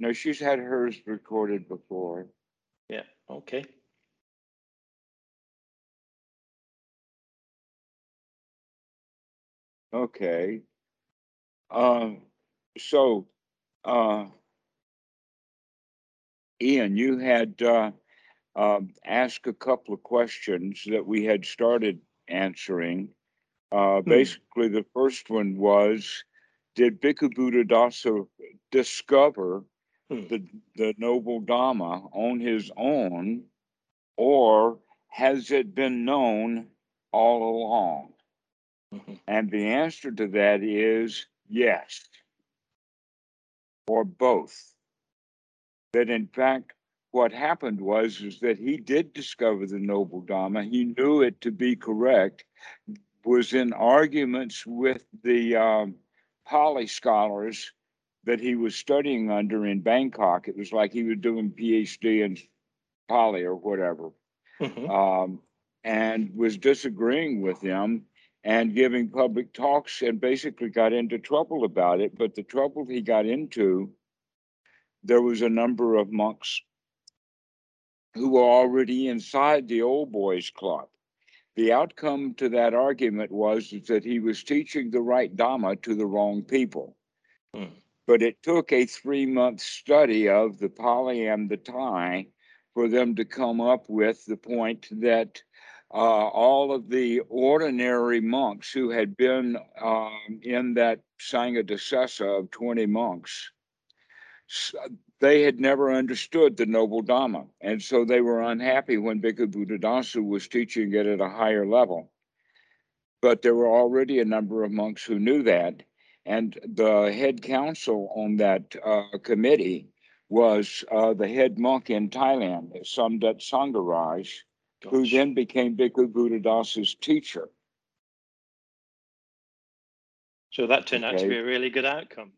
No, she's had hers recorded before. Yeah, okay. Okay. Um, so, uh, Ian, you had, uh, um, asked a couple of questions that we had started answering. Uh, basically, the first one was, did Bhikkhu Buddhadasa discover Hmm. the, the noble Dhamma on his own, or has it been known all along? Mhm. And the answer to that is yes, or both. That in fact, what happened was is that he did discover the noble Dhamma. He knew it to be correct. Was in arguments with the um, Pali scholars that he was studying under in Bangkok. It was like he was doing PhD in Pali or whatever Mhm. um, and was disagreeing with them and giving public talks and basically got into trouble about it. But the trouble he got into, there was a number of monks who were already inside the old boys club. The outcome to that argument was that he was teaching the right Dhamma to the wrong people. Hmm. But it took a three month study of the Pali and the Thai for them to come up with the point that uh, all of the ordinary monks who had been um, in that Sanghadisesa of 20 monks, they had never understood the Noble Dhamma. And so they were unhappy when Bhikkhu Buddhadasa was teaching it at a higher level. But there were already a number of monks who knew that. And the head council on that uh, committee was uh, the head monk in Thailand, Samdet Sangaraj, who then became Bhikkhu Buddhadasa's teacher. So that turned out to be a really good outcome.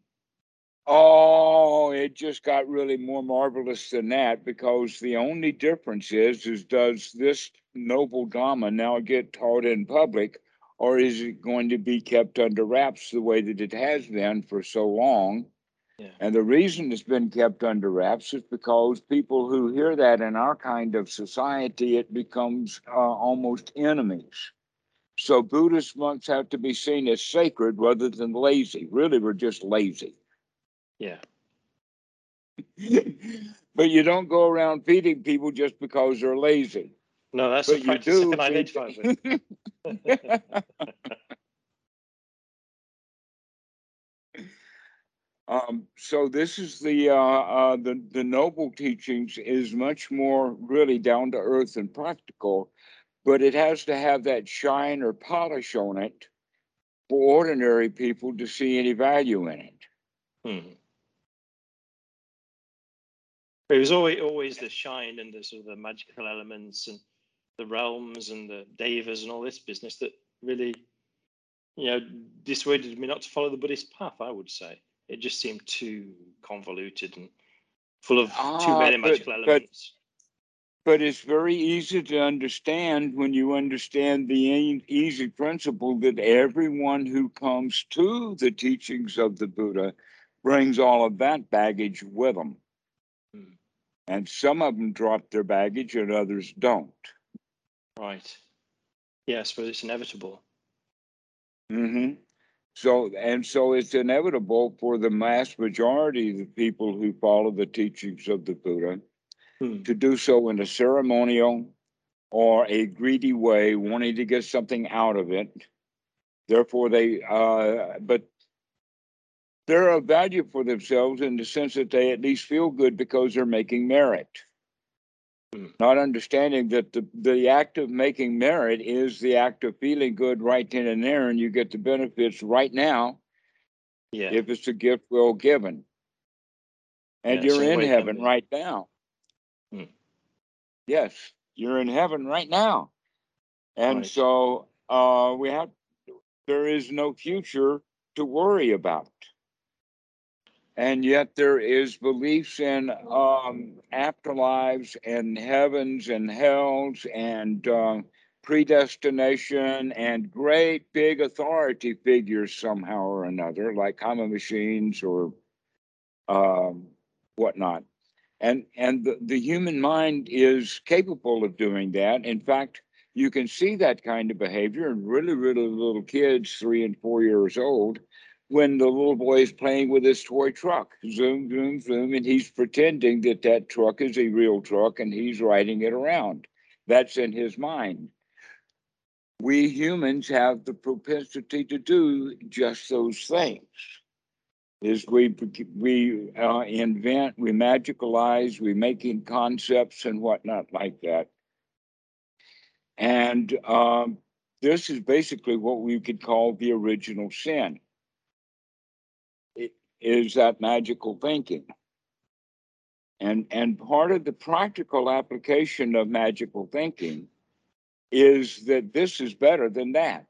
Oh, it just got really more marvelous than that because the only difference is, is does this noble Dhamma now get taught in public or is it going to be kept under wraps the way that it has been for so long? Yeah. And the reason it's been kept under wraps is because people who hear that in our kind of society, it becomes uh, almost enemies. So Buddhist monks have to be seen as sacred rather than lazy. Really, we're just lazy. Yeah. but you don't go around feeding people just because they're lazy. No, that's But a you practice I do can feed- identify with. Um, so this is the uh, uh, the the noble teachings is much more really down to earth and practical, but it has to have that shine or polish on it for ordinary people to see any value in it. Hmm. It was always always the shine and the sort of the magical elements and the realms and the devas and all this business that really, you know, dissuaded me not to follow the Buddhist path. I would say it just seemed too convoluted and full of too Ah, many but- magical but- elements. But it's very easy to understand when you understand the easy principle that everyone who comes to the teachings of the Buddha brings all of that baggage with them. Hmm. And some of them drop their baggage and others don't. Right. Yeah, I suppose it's inevitable. Mm-hmm. So, and so it's inevitable for the mass majority of the people who follow the teachings of the Buddha Hmm. to do so in a ceremonial or a greedy way, wanting to get something out of it. Therefore, they, uh, but they're of value for themselves in the sense that they at least feel good because they're making merit. Hmm. Not understanding that the, the act of making merit is the act of feeling good right then and there, and you get the benefits right now Yeah. if it's a gift well given. And Yeah, you're in heaven right now. Hmm. Yes, you're in heaven right now. And Right. so uh, we have, there is no future to worry about. And yet there is beliefs in um, afterlives and heavens and hells and uh, predestination and great big authority figures somehow or another, like karma machines or um, whatnot. And and the, the human mind is capable of doing that. In fact, you can see that kind of behavior in really, really little kids, three and four years old, when the little boy is playing with his toy truck, zoom, zoom, zoom, and he's pretending that that truck is a real truck and he's riding it around. That's in his mind. We humans have the propensity to do just those things is we we uh, invent, we magicalize, we making concepts and whatnot like that. And um, this is basically what we could call the original sin. Is that magical thinking. And, and part of the practical application of magical thinking is that this is better than that.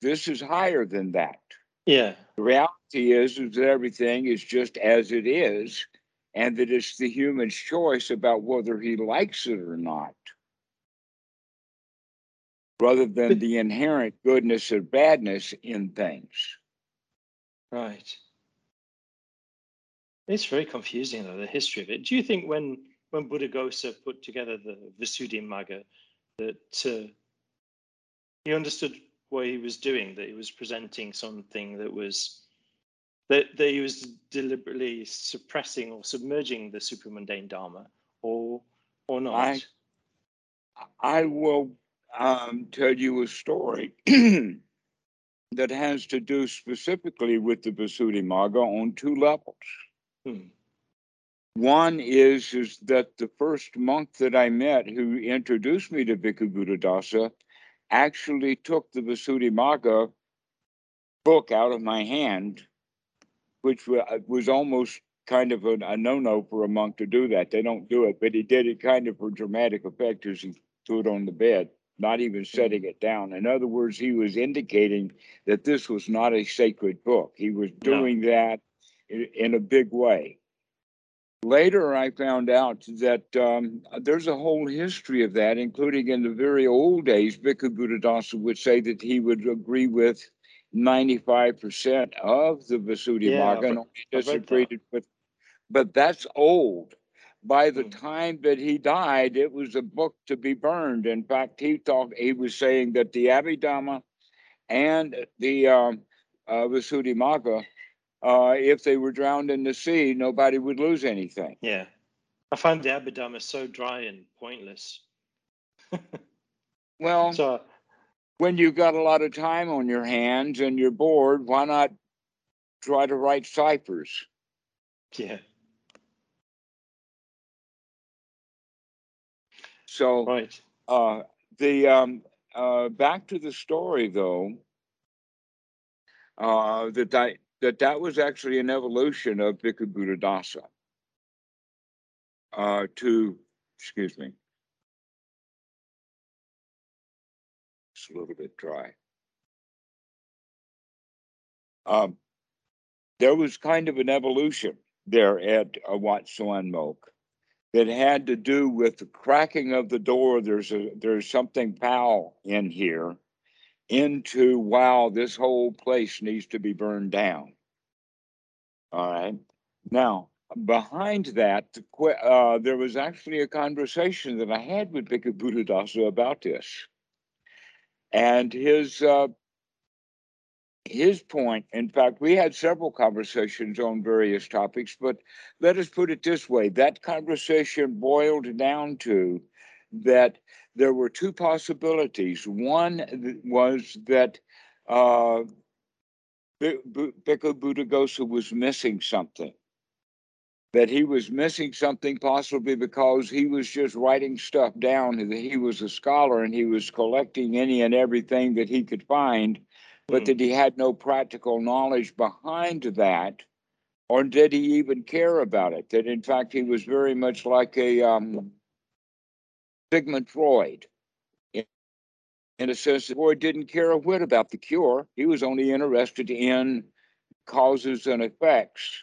This is higher than that. Yeah. The reality is, is that everything is just as it is, and that it's the human's choice about whether he likes it or not, rather than the inherent goodness or badness in things. Right. It's very confusing, though, the history of it. Do you think when when Buddhaghosa put together the Visuddhimagga, that uh, he understood what he was doing, that he was presenting something that was that, that he was deliberately suppressing or submerging the supramundane dharma, or or not? I I will um, tell you a story that has to do specifically with the Visuddhimagga on two levels. Hmm. One is is that the first monk that I met who introduced me to Bhikkhu Buddhadasa actually took the Visuddhimagga book out of my hand, which uh, was almost kind of a, a no-no for a monk to do that. They don't do it, but he did it kind of for dramatic effect as he threw it on the bed, not even setting it down. In other words, he was indicating that this was not a sacred book. He was doing no. that in, a big way. Later, I found out that um, there's a whole history of that, including in the very old days. Bhikkhu Buddhadasa would say that he would agree with 95% of the Visuddhimagga yeah, and only disagreed with, but that's old. By the mm. time that he died, it was a book to be burned. In fact, he thought he was saying that the Abhidhamma and the um, uh, Visuddhimagga uh, if they were drowned in the sea, nobody would lose anything. Yeah. I find the Abhidhamma so dry and pointless. well, so, when you've got a lot of time on your hands and you're bored, why not try to write ciphers? Yeah. So, right. Uh, the um, uh, back to the story though. Uh, that I that that was actually an evolution of Bhikkhu Buddhadasa uh, to, excuse me, it's a little bit dry. Um, there was kind of an evolution there at uh, Wat Suan Mokkh that had to do with the cracking of the door. There's a there's something foul in here into wow, this whole place needs to be burned down. All right. Now, behind that, uh, there was actually a conversation that I had with Bhikkhu Buddhadasa about this. And his uh, his point, in fact, we had several conversations on various topics, but let us put it this way that conversation boiled down to that there were two possibilities. One was that uh, Bhikkhu Buddhaghosa was missing something. That he was missing something possibly because he was just writing stuff down, that he was a scholar and he was collecting any and everything that he could find, but mm. that he had no practical knowledge behind that, or did he even care about it? That in fact he was very much like a um, Sigmund Freud in a sense that Freud didn't care a whit about the cure. He was only interested in causes and effects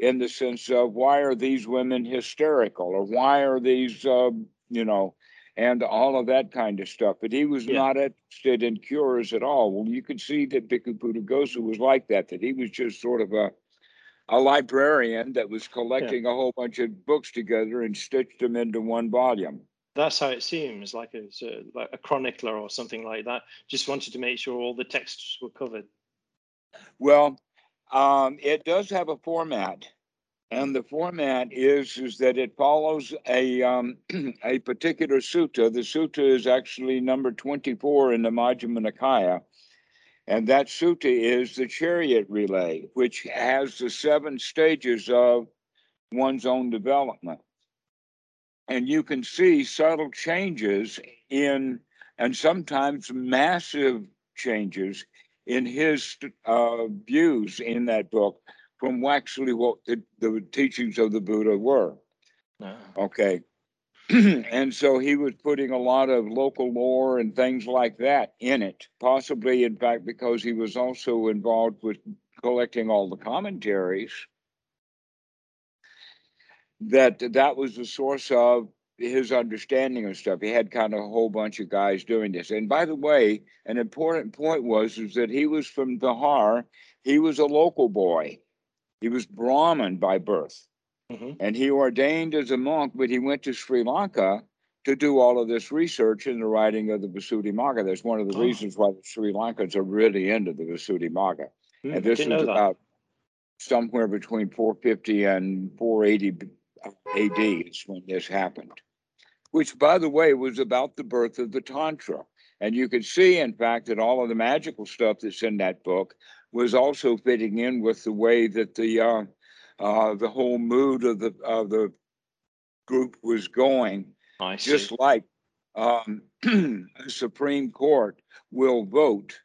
in the sense of why are these women hysterical or why are these, uh, you know, and all of that kind of stuff. But he was yeah. not interested in cures at all. Well, you could see that Bhikkhu Buddhaghosa was like that, that he was just sort of a, a librarian that was collecting a whole bunch of books together and stitched them into one volume. That's how it seems, like a, like a chronicler or something like that. Just wanted to make sure all the texts were covered. Well, um, it does have a format, and the format is is that it follows a um, a particular sutta. The sutta is actually number twenty four in the Majjhima Nikaya, and that sutta is the chariot relay, which has the seven stages of one's own development. And you can see subtle changes in, and sometimes massive changes in his uh, views in that book from actually what the, the teachings of the Buddha were. Uh-huh. Okay. and so he was putting a lot of local lore and things like that in it, possibly, in fact, because he was also involved with collecting all the commentaries. That that was the source of his understanding of stuff. He had kind of a whole bunch of guys doing this. And by the way, an important point was is that he was from Bihar. He was a local boy. He was Brahmin by birth. Mm-hmm. And he ordained as a monk, but he went to Sri Lanka to do all of this research in the writing of the Visuddhimagga. That's one of the oh. reasons why the Sri Lankans are really into the Visuddhimagga. Mm, and this was about somewhere between 450 and 480 AD is when this happened, which, by the way, was about the birth of the Tantra. And you can see, in fact, that all of the magical stuff that's in that book was also fitting in with the way that the uh, uh, the whole mood of the of the group was going. Just like um, the Supreme Court will vote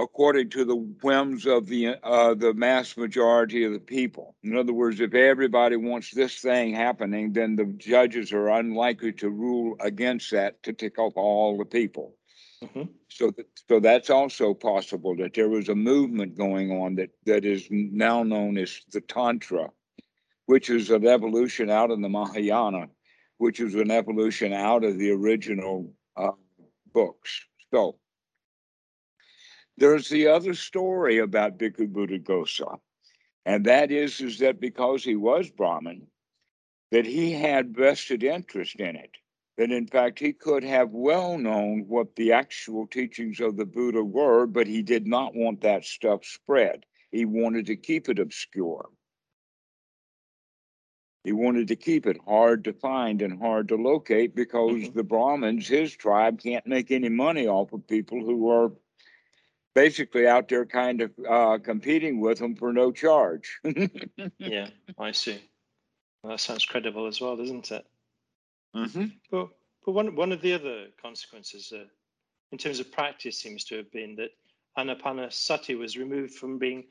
according to the whims of the uh, the mass majority of the people. In other words, if everybody wants this thing happening, then the judges are unlikely to rule against that to tick off all the people. Mm-hmm. So, that, so that's also possible that there was a movement going on that that is now known as the Tantra, which is an evolution out of the Mahayana, which is an evolution out of the original uh, books. So, there's the other story about Bhikkhu Buddhaghosa, and that is is that because he was Brahmin, that he had vested interest in it that in fact he could have well known what the actual teachings of the Buddha were, but he did not want that stuff spread. He wanted to keep it obscure. He wanted to keep it hard to find and hard to locate because mm-hmm. the Brahmins, his tribe, can't make any money off of people who are basically out there kind of uh, competing with them for no charge. yeah, I see. Well, that sounds credible as well, doesn't it? Mm-hmm. But, but one, one of the other consequences uh, in terms of practice seems to have been that anapanasati was removed from being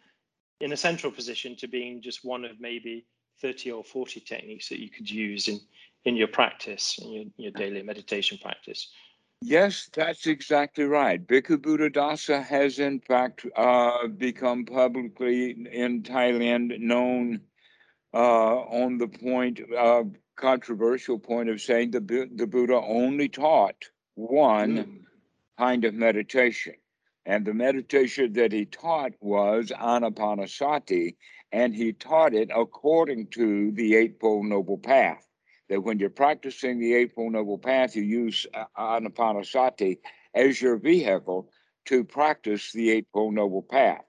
in a central position to being just one of maybe 30 or 40 techniques that you could use in, in your practice, in your, your daily meditation practice. Yes, that's exactly right. Bhikkhu Buddhadasa has, in fact, uh, become publicly in Thailand known uh, on the point of controversial point of saying the, the Buddha only taught one mm. kind of meditation. And the meditation that he taught was anapanasati, and he taught it according to the Eightfold Noble Path. That when you're practicing the Eightfold Noble Path, you use anapanasati as your vehicle to practice the Eightfold Noble Path.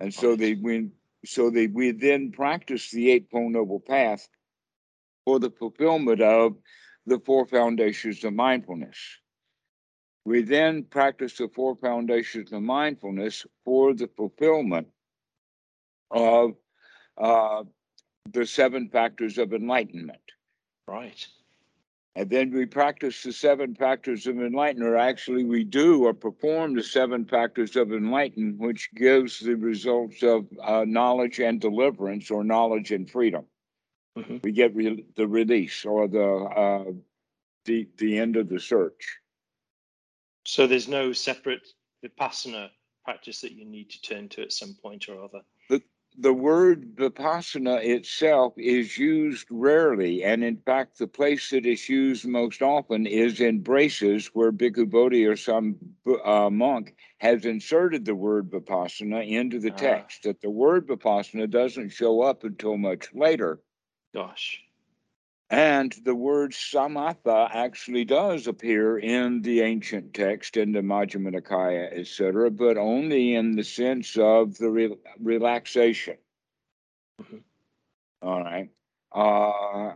And so they when so they we then practice the Eightfold Noble Path for the fulfillment of the four foundations of mindfulness. We then practice the four foundations of mindfulness for the fulfillment of uh, the seven factors of enlightenment. Right. And then we practice the seven factors of enlightenment, or actually, we do or perform the seven factors of enlightenment, which gives the results of uh, knowledge and deliverance, or knowledge and freedom mm-hmm. we get re- the release or the uh, the the end of the search. So there's no separate vipassana practice that you need to turn to at some point or other. The, word vipassana itself is used rarely, and in fact, the place that it's used most often is in braces, where Bhikkhu Bodhi or some uh, monk has inserted the word vipassana into the Ah. text. That the word vipassana doesn't show up until much later. Gosh. And the word samatha actually does appear in the ancient text, in the Majjhima Nikaya, etc., but only in the sense of the re- relaxation. Mhm. All right. Uh,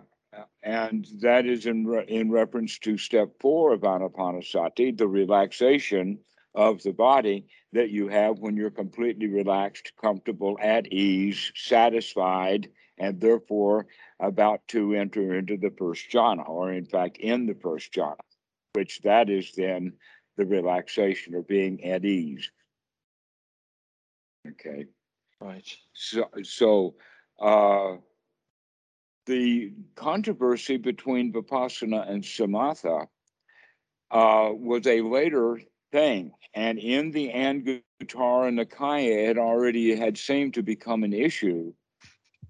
and that is in, re- in reference to step four of Anapanasati, the relaxation of the body that you have when you're completely relaxed, comfortable, at ease, satisfied, and therefore about to enter into the first jhana, or in fact, in the first jhana, which that is then the relaxation or being at ease. Okay. Right. So, so uh, the controversy between Vipassana and Samatha uh, was a later thing. And in the Anguttara Nikaya, it already had seemed to become an issue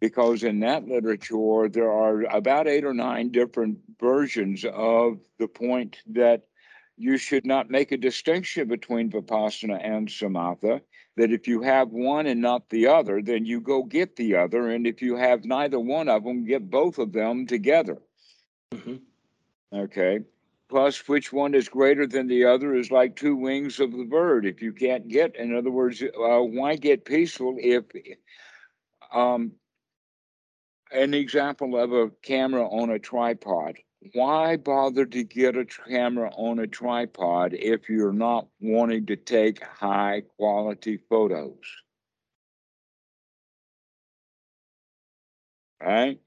because in that literature, there are about eight or nine different versions of the point that you should not make a distinction between Vipassana and Samatha. That if you have one and not the other, then you go get the other. And if you have neither one of them, get both of them together. hmm Okay. Plus, which one is greater than the other is like two wings of the bird. If you can't get, in other words, uh, why get peaceful if, um, an example of a camera on a tripod. Why bother to get a camera on a tripod if you're not wanting to take high quality photos? Right?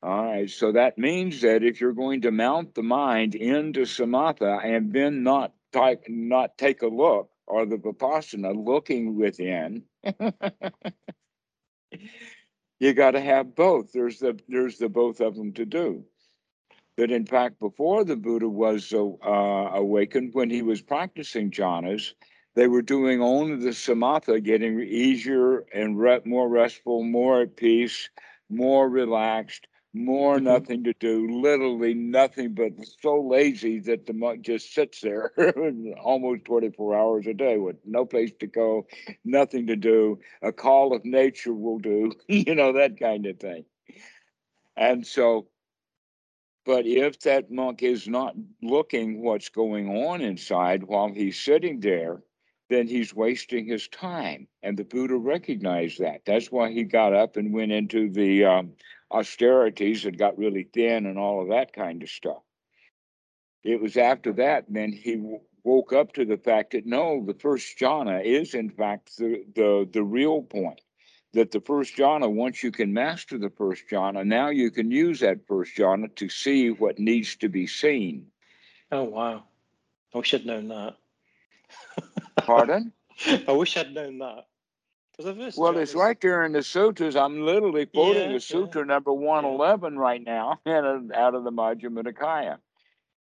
All right, so that means that if you're going to mount the mind into samatha and then not type, not take a look, or the vipassana looking within, you got to have both. There's the there's the both of them to do. That in fact, before the Buddha was uh, awakened, when he was practicing jhanas, they were doing only the samatha, getting easier and re- more restful, more at peace, more relaxed, more Mhm. nothing to do, literally nothing but so lazy that the monk just sits there almost 24 hours a day with no place to go, nothing to do. A call of nature will do, you know, that kind of thing. And so, but if that monk is not looking what's going on inside while he's sitting there, then he's wasting his time. And the Buddha recognized that. That's why he got up and went into the um, austerities and got really thin and all of that kind of stuff. It was after that, then he w- woke up to the fact that no, the first jhana is in fact the, the, the real point. That the first jhana, once you can master the first jhana, now you can use that first jhana to see what needs to be seen. Oh wow. I wish I'd known that. Pardon? I wish I'd known that. Because the first Well, it's right there in the sutras. I'm literally quoting Yeah, the yeah. sutra number 111 right now and out of the Majjhima Nikaya.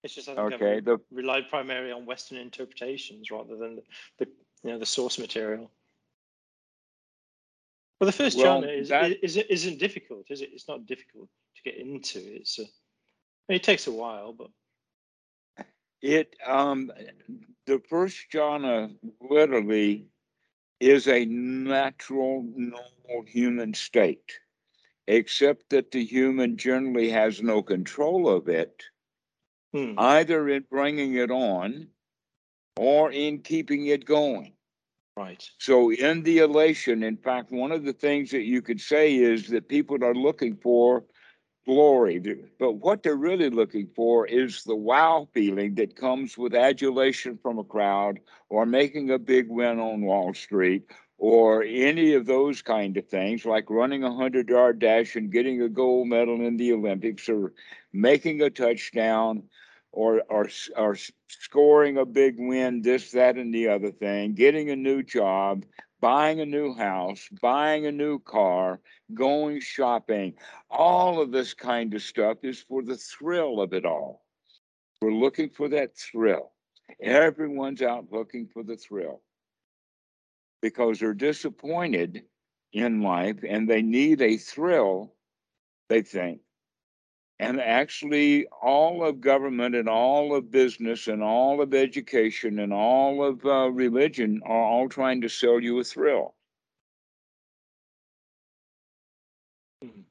It's just I think Okay, I've the relied primarily on Western interpretations rather than the, the you know the source material. Well, the first Well, jhana is, that- is isn't difficult, is it? It's not difficult to get into. It's a, it takes a while, but it um the first jhana literally is a natural normal human state except that the human generally has no control of it hmm, either in bringing it on or in keeping it going right. so in the elation in fact one of the things that you could say is that people are looking for glory. But what they're really looking for is the wow feeling that comes with adulation from a crowd or making a big win on Wall Street or any of those kind of things, like running a 100 yard dash and getting a gold medal in the Olympics or making a touchdown. Or, or, or scoring a big win, this, that, and the other thing, getting a new job, buying a new house, buying a new car, going shopping, all of this kind of stuff is for the thrill of it all. We're looking for that thrill. Everyone's out looking for the thrill because they're disappointed in life and they need a thrill, they think. And actually, all of government and all of business and all of education and all of uh, religion are all trying to sell you a thrill. Mhm.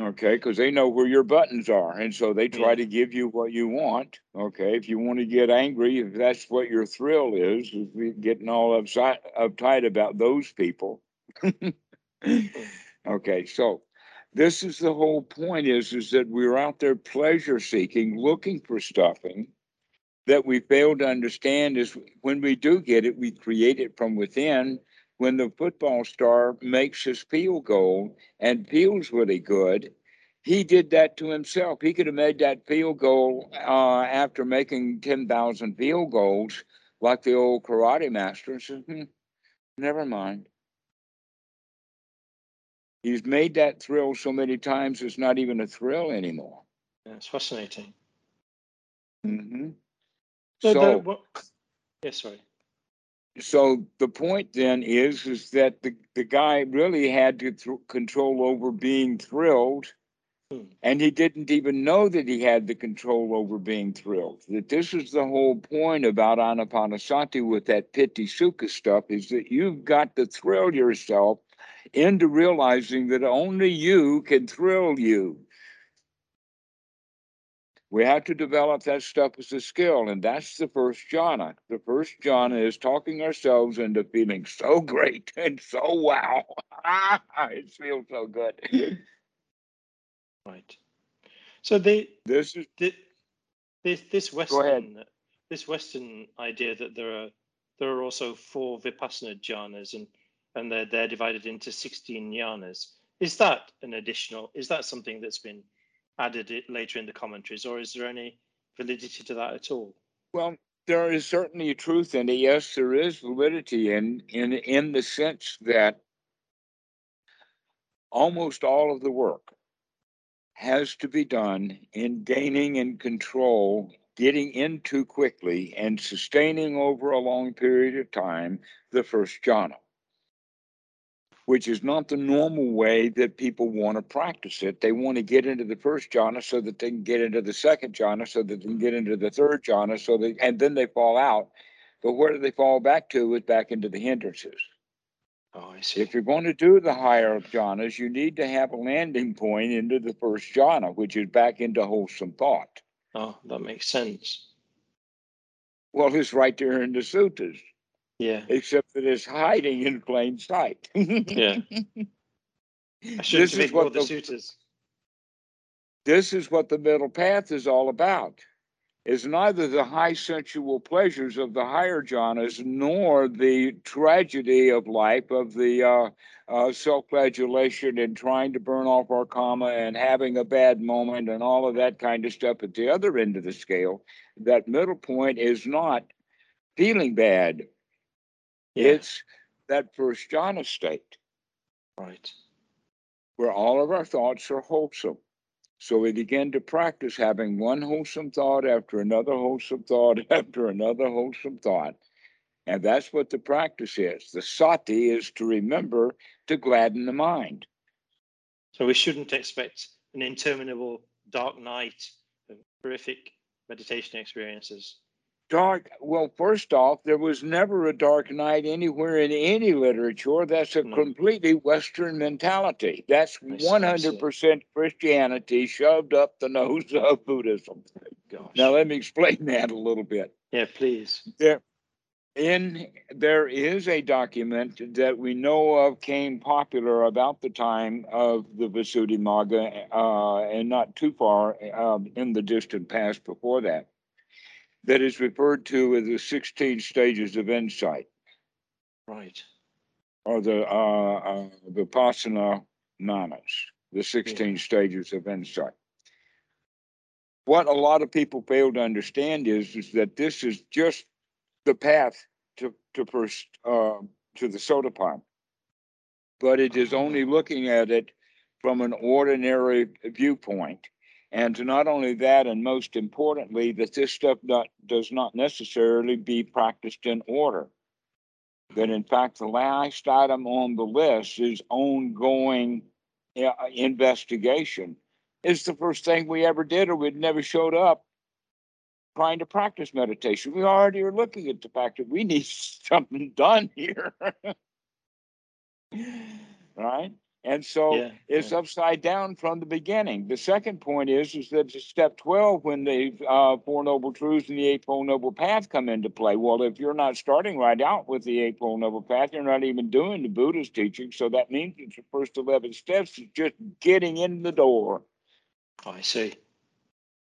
Okay, because they know where your buttons are. And so they try Yeah. to give you what you want. Okay, if you want to get angry, if that's what your thrill is, is getting all upside, uptight about those people. okay, so this is the whole point is is that we're out there pleasure seeking, looking for stuffing that we fail to understand is when we do get it, we create it from within. When the football star makes his field goal and feels really good, he did that to himself. He could have made that field goal uh, after making 10,000 field goals, like the old karate master, and said, hmm, never mind. He's made that thrill so many times, it's not even a thrill anymore. Yeah, it's fascinating. hmm So, what, yeah, sorry. so the point then is, is that the, the guy really had to th- control over being thrilled, Hmm. and he didn't even know that he had the control over being thrilled. That this is the whole point about Anapanasati with that Piti Sukha stuff is that you've got to thrill yourself into realizing that only you can thrill you. We have to develop that stuff as a skill, and that's the first jhana. The first jhana is talking ourselves into feeling so great and so wow. it feels so good. Right. So the, This is the this this Go ahead. Western this Western idea that there are there are also four vipassana jhanas and and they're they're divided into 16 jhanas. Is that an additional? Is that something that's been added later in the commentaries, or is there any validity to that at all? well, there is certainly truth in it. Yes, there is validity in in in the sense that almost all of the work has to be done in gaining in control, getting into quickly, and sustaining over a long period of time the first jhana, which is not the normal way that people want to practice it. They want to get into the first jhana so that they can get into the second jhana, so that they can get into the third jhana, so that and then they fall out. But where do they fall back to? Is back into the hindrances. Oh, I see. If you're going to do the higher jhanas, you need to have a landing point into the first jhana, which is back into wholesome thought. Oh, that makes sense. Well, it's right there in the suttas, Yeah. except that it's hiding in plain sight. Yeah. I is have what the the- suitors. this is what the middle path is all about. Is neither the high sensual pleasures of the higher jhanas nor the tragedy of life of the uh, uh, self-flagellation and trying to burn off our karma and having a bad moment and all of that kind of stuff at the other end of the scale. That middle point is not feeling bad. Yeah. It's that first jhana state. right. where all of our thoughts are wholesome. So we begin to practice having one wholesome thought after another wholesome thought after another wholesome thought. And that's what the practice is. The sati is to remember to gladden the mind. So we shouldn't expect an interminable dark night of horrific meditation experiences. Dark, well, first off, there was never a dark night anywhere in any literature. That's a No. completely Western mentality. That's I see, I see. 100% Christianity shoved up the nose of Buddhism. Gosh. Now, let me explain that a little bit. yeah, please. there in there is a document that we know of came popular about the time of the Visuddhimagga uh, and not too far um, in the distant past before that that is referred to as the 16 stages of insight Right. or the uh, uh, Vipassana manas, the 16 stages of insight. What a lot of people fail to understand is, is that this is just the path to, to first uh, to the Sotapan. But it is only looking at it from an ordinary viewpoint. And to not only that, and most importantly, that this stuff not, does not necessarily be practiced in order. that in fact the last item on the list is ongoing uh, investigation. It's the first thing we ever did, or we'd never showed up trying to practice meditation. We already are looking at the fact that we need something done here. right? And so Yeah, it's yeah. upside down from the beginning. The second point is is that step 12 when the uh, Four Noble Truths and the Eightfold Noble Path come into play. Well, if you're not starting right out with the Eightfold Noble Path, you're not even doing the Buddha's teaching. So that means it's the first 11 steps is just getting in the door. I see.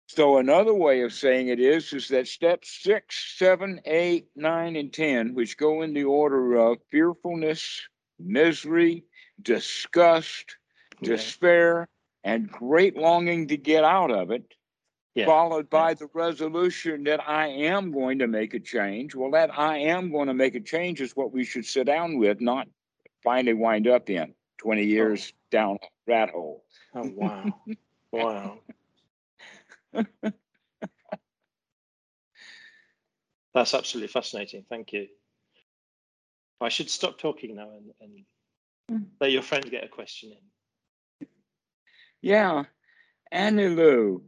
So another way of saying it is, is that steps six, seven, eight, nine, and ten, which go in the order of fearfulness, misery, disgust, Yeah. despair, and great longing to get out of it, Yeah. followed by the resolution that I am going to make a change. Well, that I am going to make a change is what we should sit down with, not finally wind up in 20 years down rat hole. Oh wow. wow. That's absolutely fascinating. Thank you. I should stop talking now and, and. Mm. let your friend get a question in. Yeah, Anilu,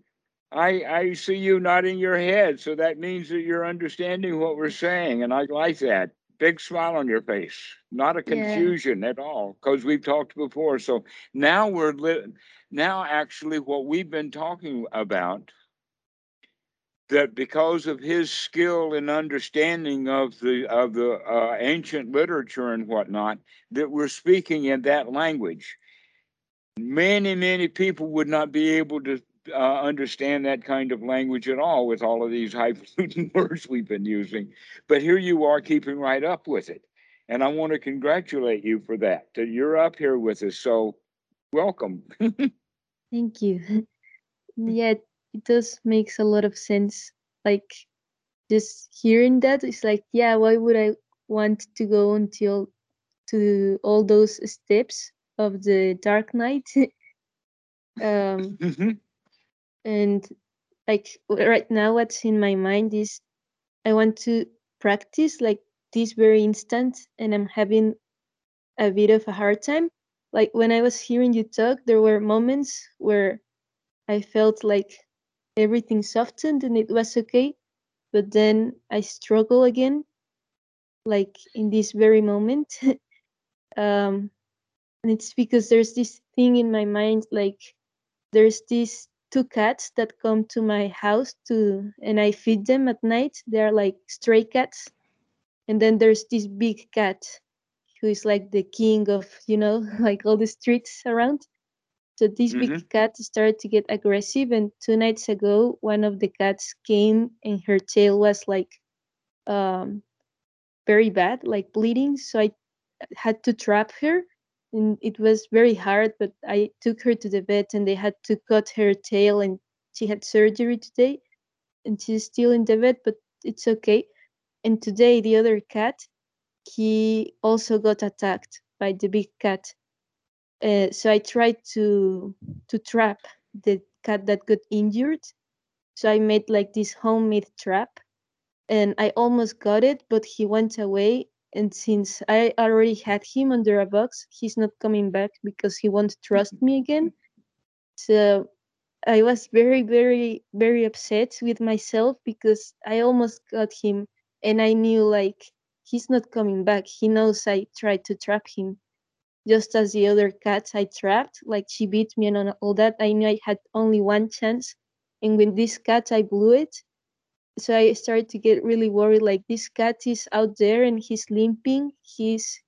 I I see you nodding your head, so that means that you're understanding what we're saying, and I like that. Big smile on your face, not a Yeah. confusion at all, because we've talked before. So now we're li- now actually what we've been talking about that because of his skill and understanding of the of the uh, ancient literature and whatnot, that we're speaking in that language. Many many people would not be able to uh, understand that kind of language at all with all of these highfalutin words we've been using. But here you are keeping right up with it. And i want to congratulate you for that you're up here with us. So welcome. Thank you. Yeah, it does makes a lot of sense. Like just hearing that, it's like, yeah, why would I want to go until to all those steps of the dark night? um, Mhm. and like right now, what's in my mind is I want to practice like this very instant, and I'm having a bit of a hard time. Like when I was hearing you talk, there were moments where I felt like everything softened and it was okay. But then I struggle again, like in this very moment. um, and it's because there's this thing in my mind, like there's these two cats that come to my house to, and I feed them at night. They're like stray cats. And then there's this big cat who is like the king of, you know, like all the streets around. So this big cat started to get aggressive, and two nights ago, one of the cats came and her tail was like um, very bad, like bleeding. So I had to trap her, and it was very hard. But I took her to the vet, and they had to cut her tail, and she had surgery today, and she's still in the vet, but it's okay. And today, the other cat, he also got attacked by the big cat uh, so I tried to to trap the cat that got injured. So I made like this homemade trap, and I almost got it, but he went away. And since I already had him under a box, he's not coming back because he won't trust me again. So I was very, very, very upset with myself because I almost got him, and I knew like he's not coming back. He knows I tried to trap him just as the other cats I trapped, like she beat me and all that, I knew I had only one chance. And with this cat, I blew it. So I started to get really worried like, this cat is out there and he's limping, he's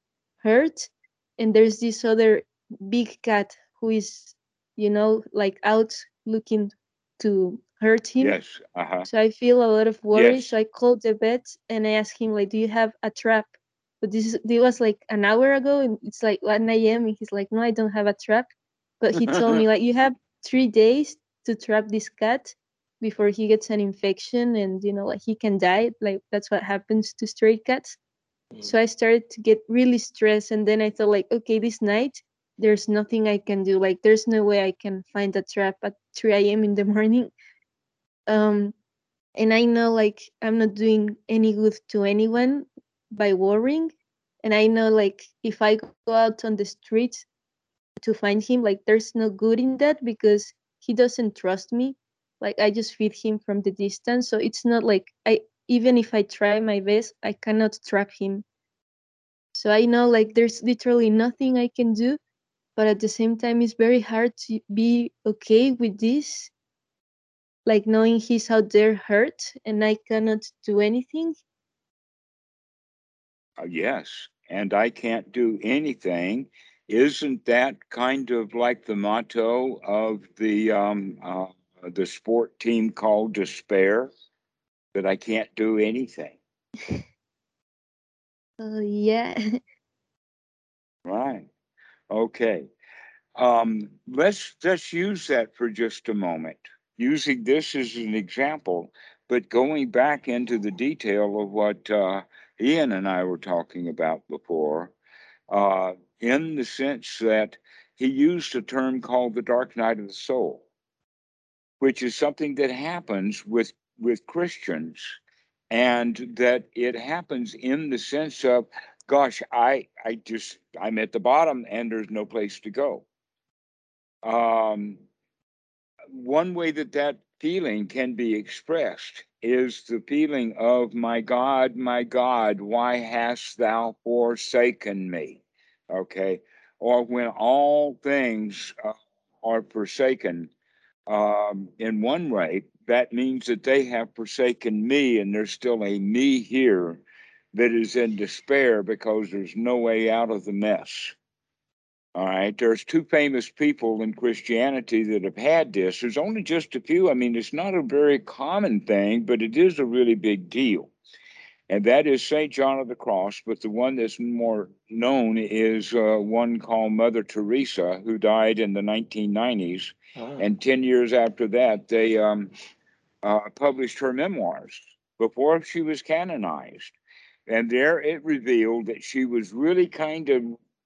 hurt. And there's this other big cat who is, you know, like out looking to hurt him. yes uh-huh So I feel a lot of worry. Yes. So I called the vet and I asked him like, "Do you have a trap?" But this it was like an hour ago, and it's like 1 a.m. And he's like, "No, I don't have a trap." But he told me like, "You have three days to trap this cat before he gets an infection, and you know, like he can die. Like that's what happens to stray cats." So I started to get really stressed, and then I thought like, okay, this night there's nothing I can do. Like there's no way I can find a trap at 3 a.m. in the morning. Um, and I know like I'm not doing any good to anyone by worrying. and I know like if I go out on the streets to find him, like there's no good in that because he doesn't trust me. Like I just feed him from the distance, so it's not like I even if I try my best, I cannot trap him. So I know like there's literally nothing I can do, but at the same time it's very hard to be okay with this like knowing he's out there hurt and I cannot do anything. Uh, yes, and I can't do anything. Isn't that kind of like the motto of the um, uh, the sport team called Despair? That I can't do anything. Uh, yeah. Right. Okay. Um, let's let's use that for just a moment. Using this as an example, but going back into the detail of what uh, Ian and I were talking about before, uh, in the sense that he used a term called the dark night of the soul, which is something that happens with with Christians, and that it happens in the sense of, gosh, I I just I'm at the bottom and there's no place to go. Um, one way that that feeling can be expressed is the feeling of, My God, my God, why hast thou forsaken me? Okay. Or when all things uh, are forsaken, um, in one way, that means that they have forsaken me, and there's still a me here that is in despair because there's no way out of the mess. All right, there's two famous people in Christianity that have had this. There's only just a few. I mean, it's not a very common thing, but it is a really big deal. And that is St. John of the Cross, but the one that's more known is uh, one called Mother Teresa, who died in the 1990s. Oh. And 10 years after that, they um, uh, published her memoirs before she was canonized. And there it revealed that she was really kind of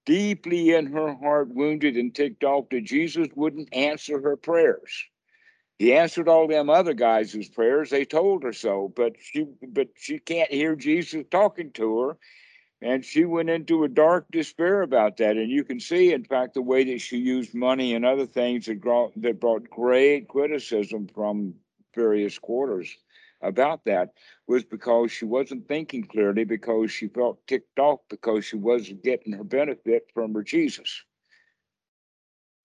deeply in her heart wounded and ticked off that Jesus wouldn't answer her prayers. He answered all them other guys' prayers. They told her so, but she but she can't hear Jesus talking to her. And she went into a dark despair about that. And you can see, in fact, the way that she used money and other things that brought, that brought great criticism from various quarters about that was because she wasn't thinking clearly, because she felt ticked off because she wasn't getting her benefit from her Jesus.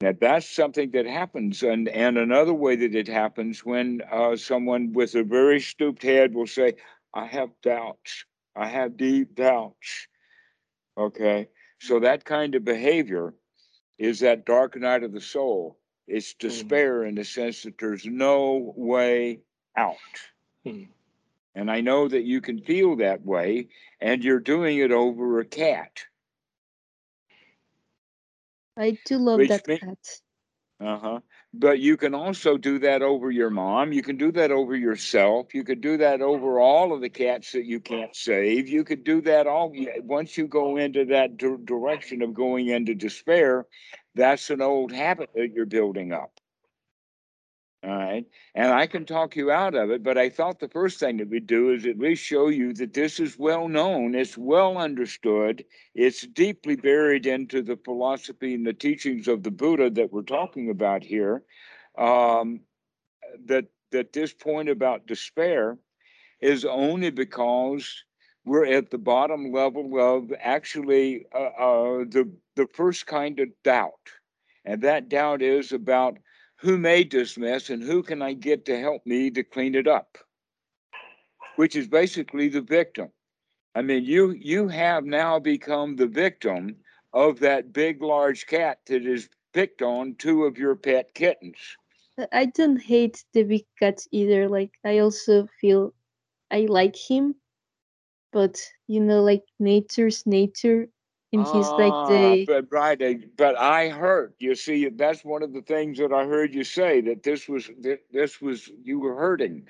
Now that's something that happens, and and another way that it happens when uh, someone with a very stooped head will say, "I have doubts. I have deep doubts." Okay, so that kind of behavior is that dark night of the soul. It's mm-hmm. despair mm-hmm. in the sense that there's no way out. Hmm. And I know that you can feel that way, and you're doing it over a cat. I do love Which that cat. Uh huh. But you can also do that over your mom. You can do that over yourself. You could do that over all of the cats that you can't save. You could do that all once you go into that d- direction of going into despair. That's an old habit that you're building up. All right. And I can talk you out of it, but I thought the first thing that we'd do is at least show you that this is well known, it's well understood, it's deeply buried into the philosophy and the teachings of the Buddha that we're talking about here. Um, that that this point about despair is only because we're at the bottom level of actually uh, uh, the the first kind of doubt, and that doubt is about who made this mess and who can I get to help me to clean it up? Which is basically the victim. I mean, you you have now become the victim of that big large cat that has picked on two of your pet kittens. I don't hate the big cat either. Like I also feel I like him, but you know, like nature's nature and he's like ah, the but right but i heard you see that's one of the things that i heard you say that this was that this was you were hurting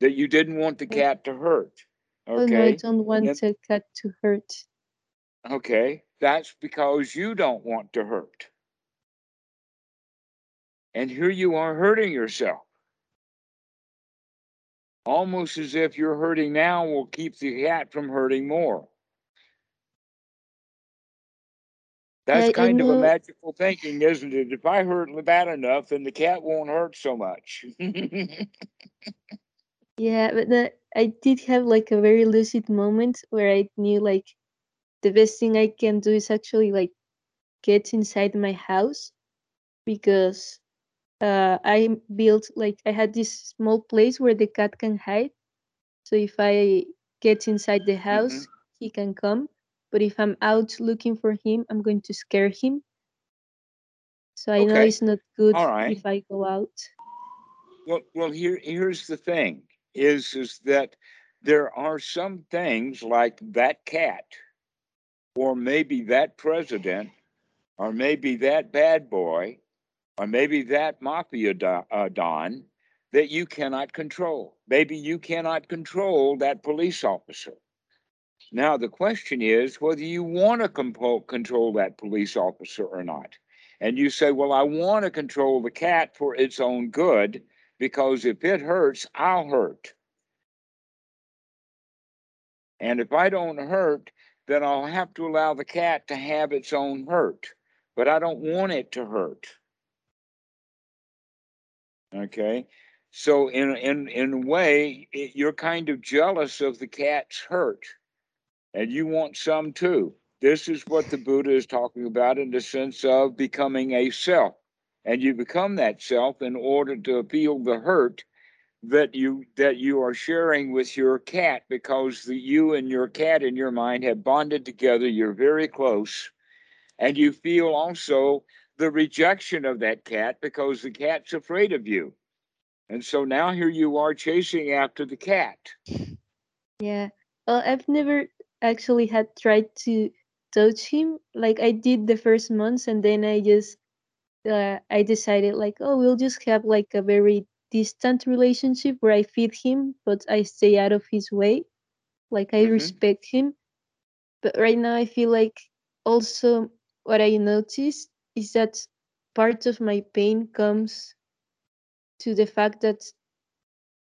that you didn't want the cat to hurt okay oh, no, i don't want the cat to hurt. Okay that's because you don't want to hurt. And here you are hurting yourself. Almost as if you're hurting now will keep the cat from hurting more That's kind of a magical thinking, isn't it? If I hurt bad enough, then the cat won't hurt so much. Yeah, but the, I did have like a very lucid moment where I knew like the best thing I can do is actually like get inside my house because uh I built like I had this small place where the cat can hide. So if I get inside the house, he can come. But if I'm out looking for him, I'm going to scare him. So I know it's not good right. if I go out. Well, well, here, here's the thing: is is that there are some things like that cat, or maybe that president, or maybe that bad boy, or maybe that mafia uh, don that you cannot control. Maybe you cannot control that police officer. Now the question is whether you want to compo- control that police officer or not. And you say, "Well, I want to control the cat for its own good." because if it hurts, I'll hurt. And if I don't hurt, then I'll have to allow the cat to have its own hurt. But I don't want it to hurt. Okay. So in in in a way, it, you're kind of jealous of the cat's hurt, and you want some too. This is what the Buddha is talking about in the sense of becoming a self, and you become that self in order to feel the hurt that you that you are sharing with your cat because the you and your cat in your mind have bonded together you're very close and you feel also the rejection of that cat because the cat's afraid of you and so now here you are chasing after the cat Yeah. Well, I've never actually had tried to touch him. Like I did the first months, and then I just uh, I decided like, oh, we'll just have like a very distant relationship where I feed him, but I stay out of his way. Like I Mhm. respect him. But right now, I feel like also what I noticed is that part of my pain comes to the fact that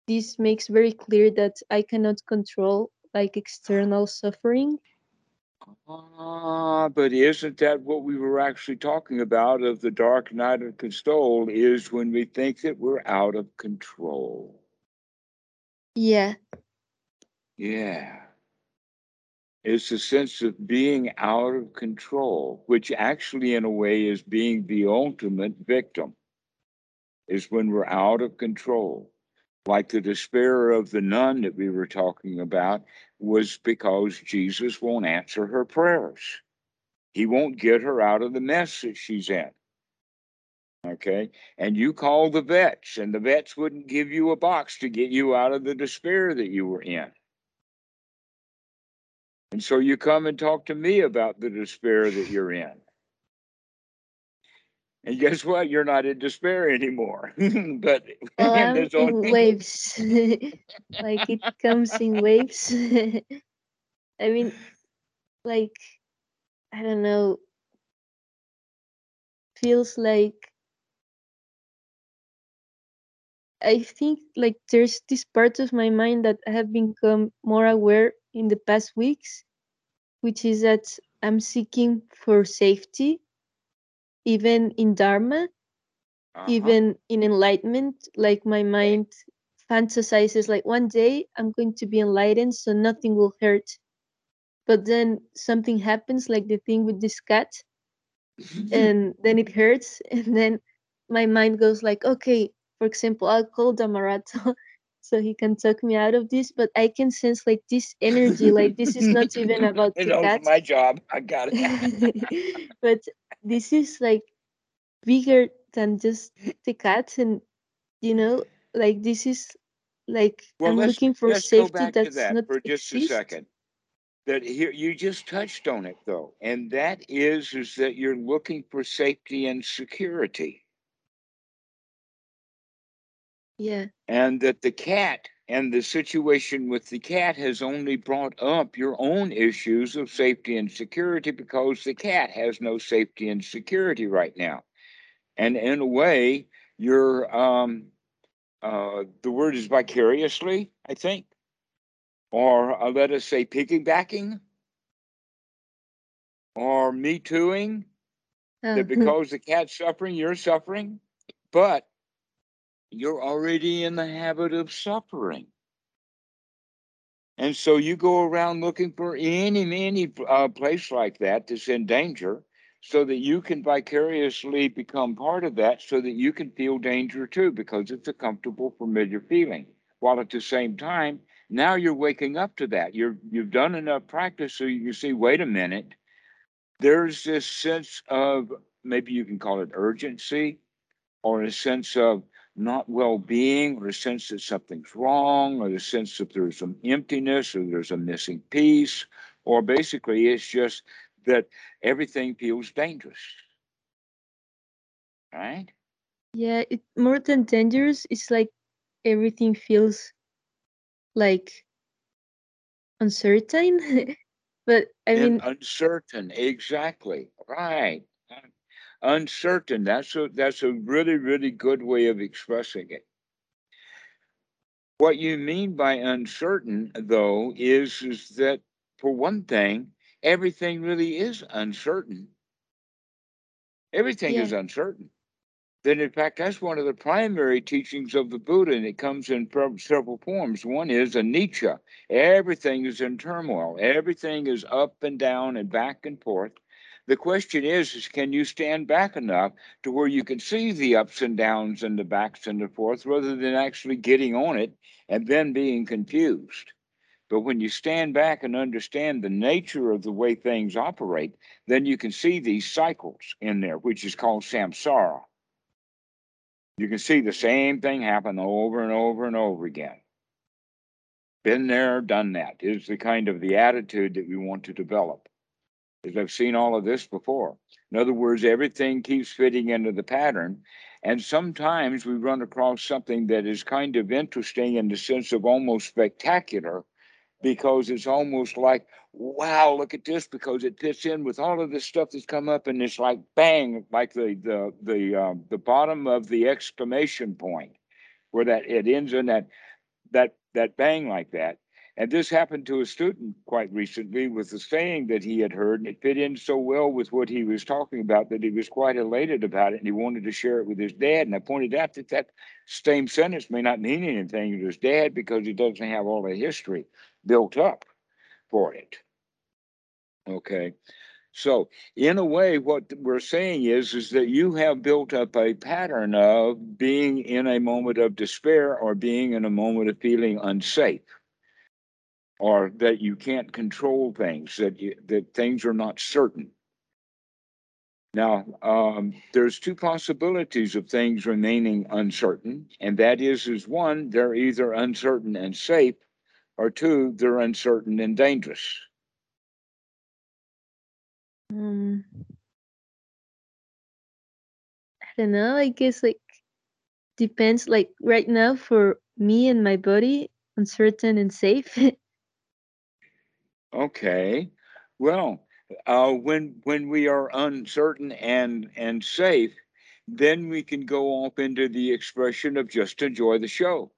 this makes very clear that I cannot control like external suffering. ah but isn't that what we were actually talking about of the dark night of control is when we think that we're out of control Yeah, Yeah. It's a sense of being out of control, which actually, in a way, is being the ultimate victim, is when we're out of control. Like the despair of the nun that we were talking about was because Jesus won't answer her prayers. He won't get her out of the mess that she's in. Okay. And you call the vets, and the vets wouldn't give you a box to get you out of the despair that you were in. And so you come and talk to me about the despair that you're in. And guess what? You're not in despair anymore. but well, I'm in only- waves. like it comes in waves. I mean, like I don't know. Feels like I think like there's this part of my mind that I have become more aware in the past weeks, which is that I'm seeking for safety, even in Dharma, Uh-huh. even in enlightenment. Like my mind fantasizes like one day I'm going to be enlightened, so nothing will hurt. But then something happens, like the thing with this cat, and then it hurts, and then my mind goes like, okay, for example, I'll call Dhammarato so he can talk me out of this, but I can sense like this energy, like this is not even about it the knows cat. my job. I got it. but this is like bigger than just the cat and you know like this is like well, i'm looking for safety that's that not for just a second. That here you just touched on it though, and that is is that you're looking for safety and security. Yeah. And that the cat and the situation with the cat has only brought up your own issues of safety and security because the cat has no safety and security right now. And in a way you're um uh the word is vicariously i think or uh, let us say piggybacking. Or me tooing. Oh, that because the cat's suffering, you're suffering, but you're already in the habit of suffering. And so you go around looking for any, any uh, place like that that's in danger so that you can vicariously become part of that so that you can feel danger too because it's a comfortable, familiar feeling. While at the same time, now you're waking up to that. You're you've done enough practice so you see, wait a minute, there's this sense of maybe you can call it urgency or a sense of not well-being or a sense that something's wrong or the sense that there's some emptiness or there's a missing piece or basically it's just that everything feels dangerous right yeah, it more than dangerous. It's like everything feels like uncertain. but I and mean, uncertain exactly right uncertain. That's a that's a really really good way of expressing it. What you mean by uncertain though is is that for one thing everything really is uncertain. Everything yeah, is uncertain. Then in fact that's one of the primary teachings of the buddha and it comes in several forms. One is anicca. Everything is in turmoil. Everything is up and down and back and forth the question is, is can you stand back enough to where you can see the ups and downs and the backs and the forth rather than actually getting on it and then being confused? But when you stand back and understand the nature of the way things operate, then you can see these cycles in there, which is called samsara. You can see the same thing happen over and over and over again. Been there, done that is the kind of the attitude that we want to develop. Because I've seen all of this before. In other words, everything keeps fitting into the pattern. And sometimes we run across something that is kind of interesting in the sense of almost spectacular because it's almost like, wow, look at this because it fits in with all of this stuff that's come up and it's like bang, like the the the um, the bottom of the exclamation point where that it ends in that that that bang like that. And this happened to a student quite recently with a saying that he had heard, and it fit in so well with what he was talking about that he was quite elated about it and he wanted to share it with his dad. And I pointed out that that same sentence may not mean anything to his dad because he doesn't have all the history built up for it. Okay. So, in a way, what we're saying is, is that you have built up a pattern of being in a moment of despair or being in a moment of feeling unsafe or that you can't control things, that you, that things are not certain. Now, um, there's two possibilities of things remaining uncertain, and that is, is one, they're either uncertain and safe, or two, they're uncertain and dangerous. um, I don't know. I guess like depends. Like right now, for me and my body, uncertain and safe. Okay, well, uh, when when we are uncertain and and safe, then we can go off into the expression of just enjoy the show.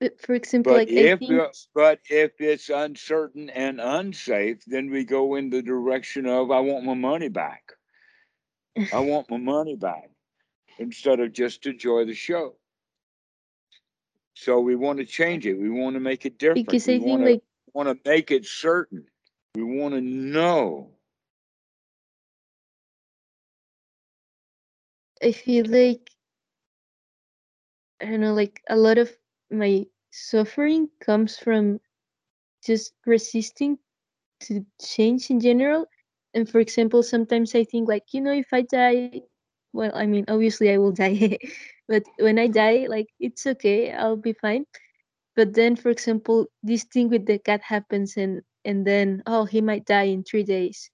But for example, But like if think uh, but if it's uncertain and unsafe, then we go in the direction of I want my money back. I want my money back instead of just enjoy the show. So we want to change it. We want to make it different. because We I think want to like want to make it certain. We want to know. I feel like I don't know, like a lot of my suffering comes from just resisting to change in general. And for example, sometimes I think like, you know, if I die, well, I mean, obviously I will die, but when I die, like it's okay, I'll be fine. But then, for example, this thing with the cat happens, and and then oh, he might die in three days.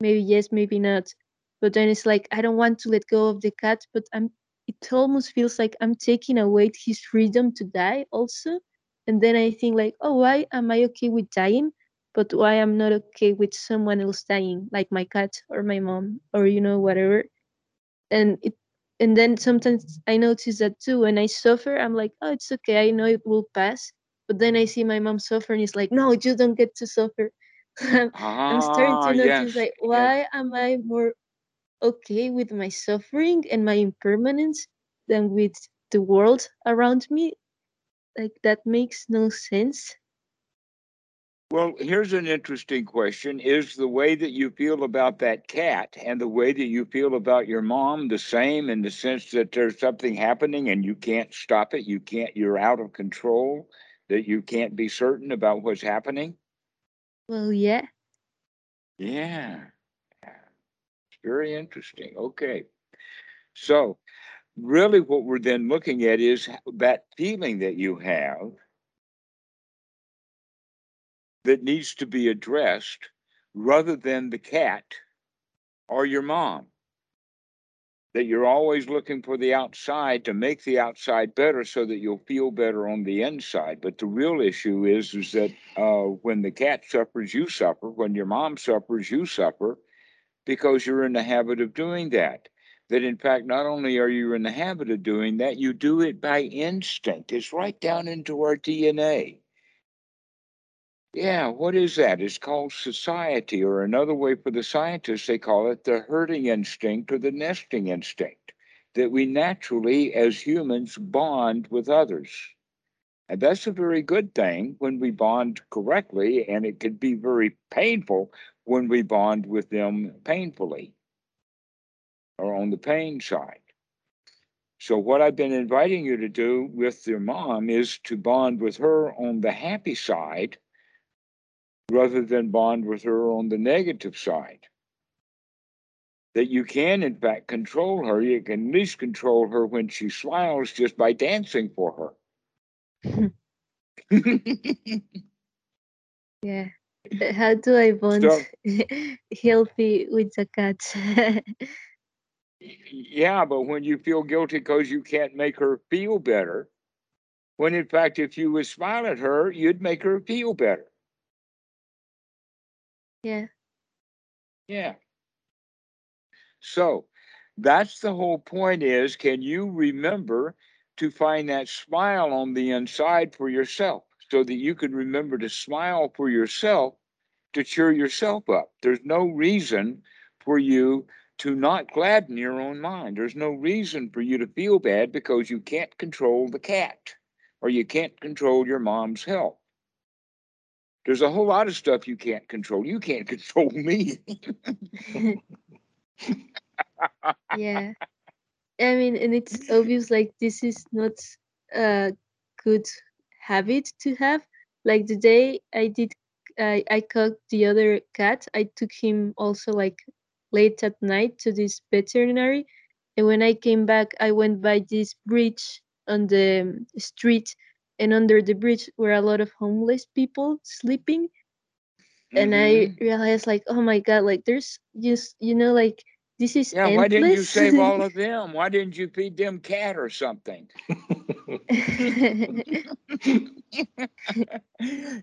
Maybe yes, maybe not. But then it's like I don't want to let go of the cat, but I'm. It almost feels like I'm taking away his freedom to die also. And then I think like, oh, why am I okay with dying, but why I'm not okay with someone else dying, like my cat or my mom or you know whatever and it and then sometimes i notice that too when i suffer i'm like oh it's okay i know it will pass but then i see my mom suffer and it's like no you don't get to suffer I'm starting Ah, to notice yes, like yes. why am I more okay with my suffering and my impermanence than with the world around me? Like that makes no sense. Well, here's an interesting question. Is the way that you feel about that cat and the way that you feel about your mom the same in the sense that there's something happening and you can't stop it? You can't, you're out of control, that you can't be certain about what's happening? Well, yeah. Yeah. It's very interesting. Okay. So, really, what we're then looking at is that feeling that you have that needs to be addressed rather than the cat or your mom. That you're always looking for the outside to make the outside better so that you'll feel better on the inside. But the real issue is, is that uh, when the cat suffers, you suffer. When your mom suffers, you suffer because you're in the habit of doing that. That in fact, not only are you in the habit of doing that, you do it by instinct. It's right down into our DNA. Yeah, what is that? It's called society, or another way for the scientists, they call it the herding instinct or the nesting instinct, that we naturally, as humans, bond with others. And that's a very good thing when we bond correctly, and it can be very painful when we bond with them painfully or on the pain side. So, what I've been inviting you to do with your mom is to bond with her on the happy side rather than bond with her on the negative side. That you can, in fact, control her. You can at least control her when she smiles just by dancing for her. Yeah. How do I bond So- healthy with the cat? yeah, but when you feel guilty because you can't make her feel better, when in fact, if you would smile at her, you'd make her feel better. Yeah. Yeah. So that's the whole point is can you remember to find that smile on the inside for yourself so that you can remember to smile for yourself to cheer yourself up? There's no reason for you to not gladden your own mind. There's no reason for you to feel bad because you can't control the cat or you can't control your mom's health. There's a whole lot of stuff you can't control. You can't control me. yeah. I mean, and it's obvious like this is not a good habit to have. Like the day I did, I I caught the other cat. I took him also like late at night to this veterinary, and when I came back, I went by this bridge on the street, and under the bridge were a lot of homeless people sleeping. And I Mhm. realized like, oh my god, like there's just you know like this is Yeah, why didn't you save all of them? Why didn't you feed them cat or something?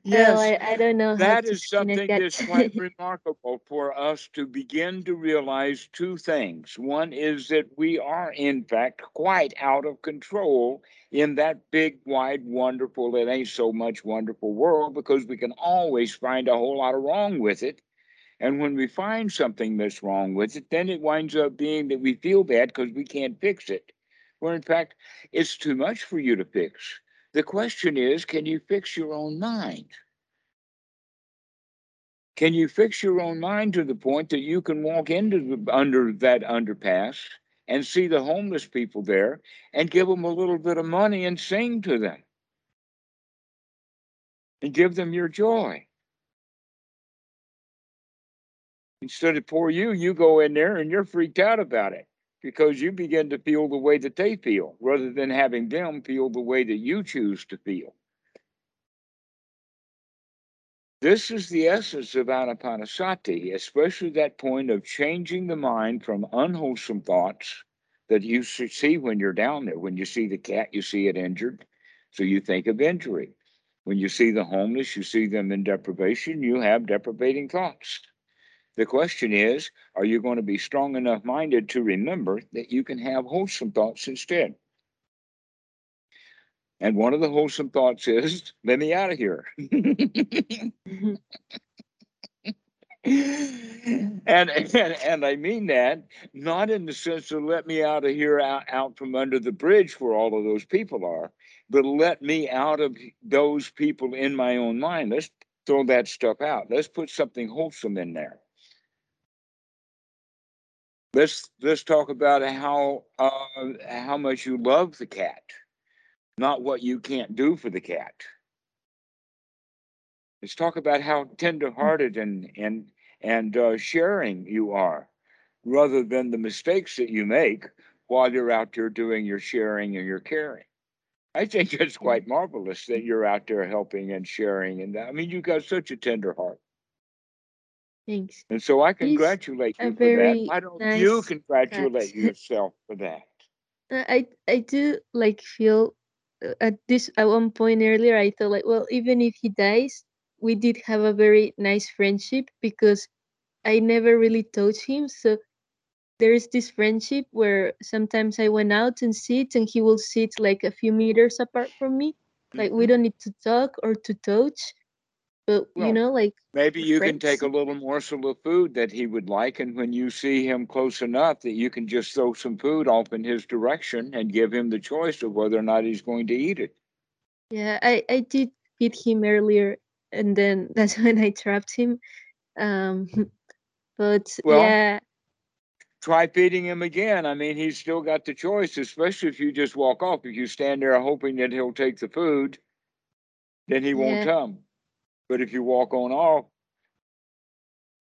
Well, yes, I, I don't know how that to is skin a something that's quite remarkable for us to begin to realize two things. One is that we are, in fact, quite out of control in that big, wide, wonderful, it ain't so much wonderful world because we can always find a whole lot of wrong with it. And when we find something that's wrong with it, then it winds up being that we feel bad because we can't fix it. Where in fact, it's too much for you to fix. The question is can you fix your own mind? Can you fix your own mind to the point that you can walk into the, under that underpass and see the homeless people there and give them a little bit of money and sing to them and give them your joy? Instead of for you, you go in there and you're freaked out about it because you begin to feel the way that they feel rather than having them feel the way that you choose to feel. This is the essence of anapanasati, especially that point of changing the mind from unwholesome thoughts that you see when you're down there. When you see the cat, you see it injured. So you think of injury. When you see the homeless, you see them in deprivation, you have deprivating thoughts. The question is, are you going to be strong enough minded to remember that you can have wholesome thoughts instead? And one of the wholesome thoughts is, let me out of here. and, and and I mean that not in the sense of let me out of here out, out from under the bridge where all of those people are, but let me out of those people in my own mind. Let's throw that stuff out. Let's put something wholesome in there. Let's let's talk about how uh, how much you love the cat, not what you can't do for the cat. Let's talk about how tenderhearted and and and uh, sharing you are, rather than the mistakes that you make while you're out there doing your sharing and your caring. I think it's quite marvelous that you're out there helping and sharing, and I mean, you've got such a tender heart. Thanks. And so I congratulate a you for that. Why don't you congratulate cat. yourself for that? Uh, I I do like feel uh, at this at one point earlier I thought like well even if he dies we did have a very nice friendship because I never really touched him so there is this friendship where sometimes I went out and sit and he will sit like a few meters apart from me like we Mhm. don't need to talk or to touch but you know like Maybe you can take a little morsel of food that he would like, and when you see him close enough, that you can just throw some food off in his direction and give him the choice of whether or not he's going to eat it. yeah I I did feed him earlier and then that's when I trapped him um but Well, yeah try feeding him again. I mean, he's still got the choice, especially if you just walk off. If you stand there hoping that he'll take the food, then he won't yeah come. But if you walk on off,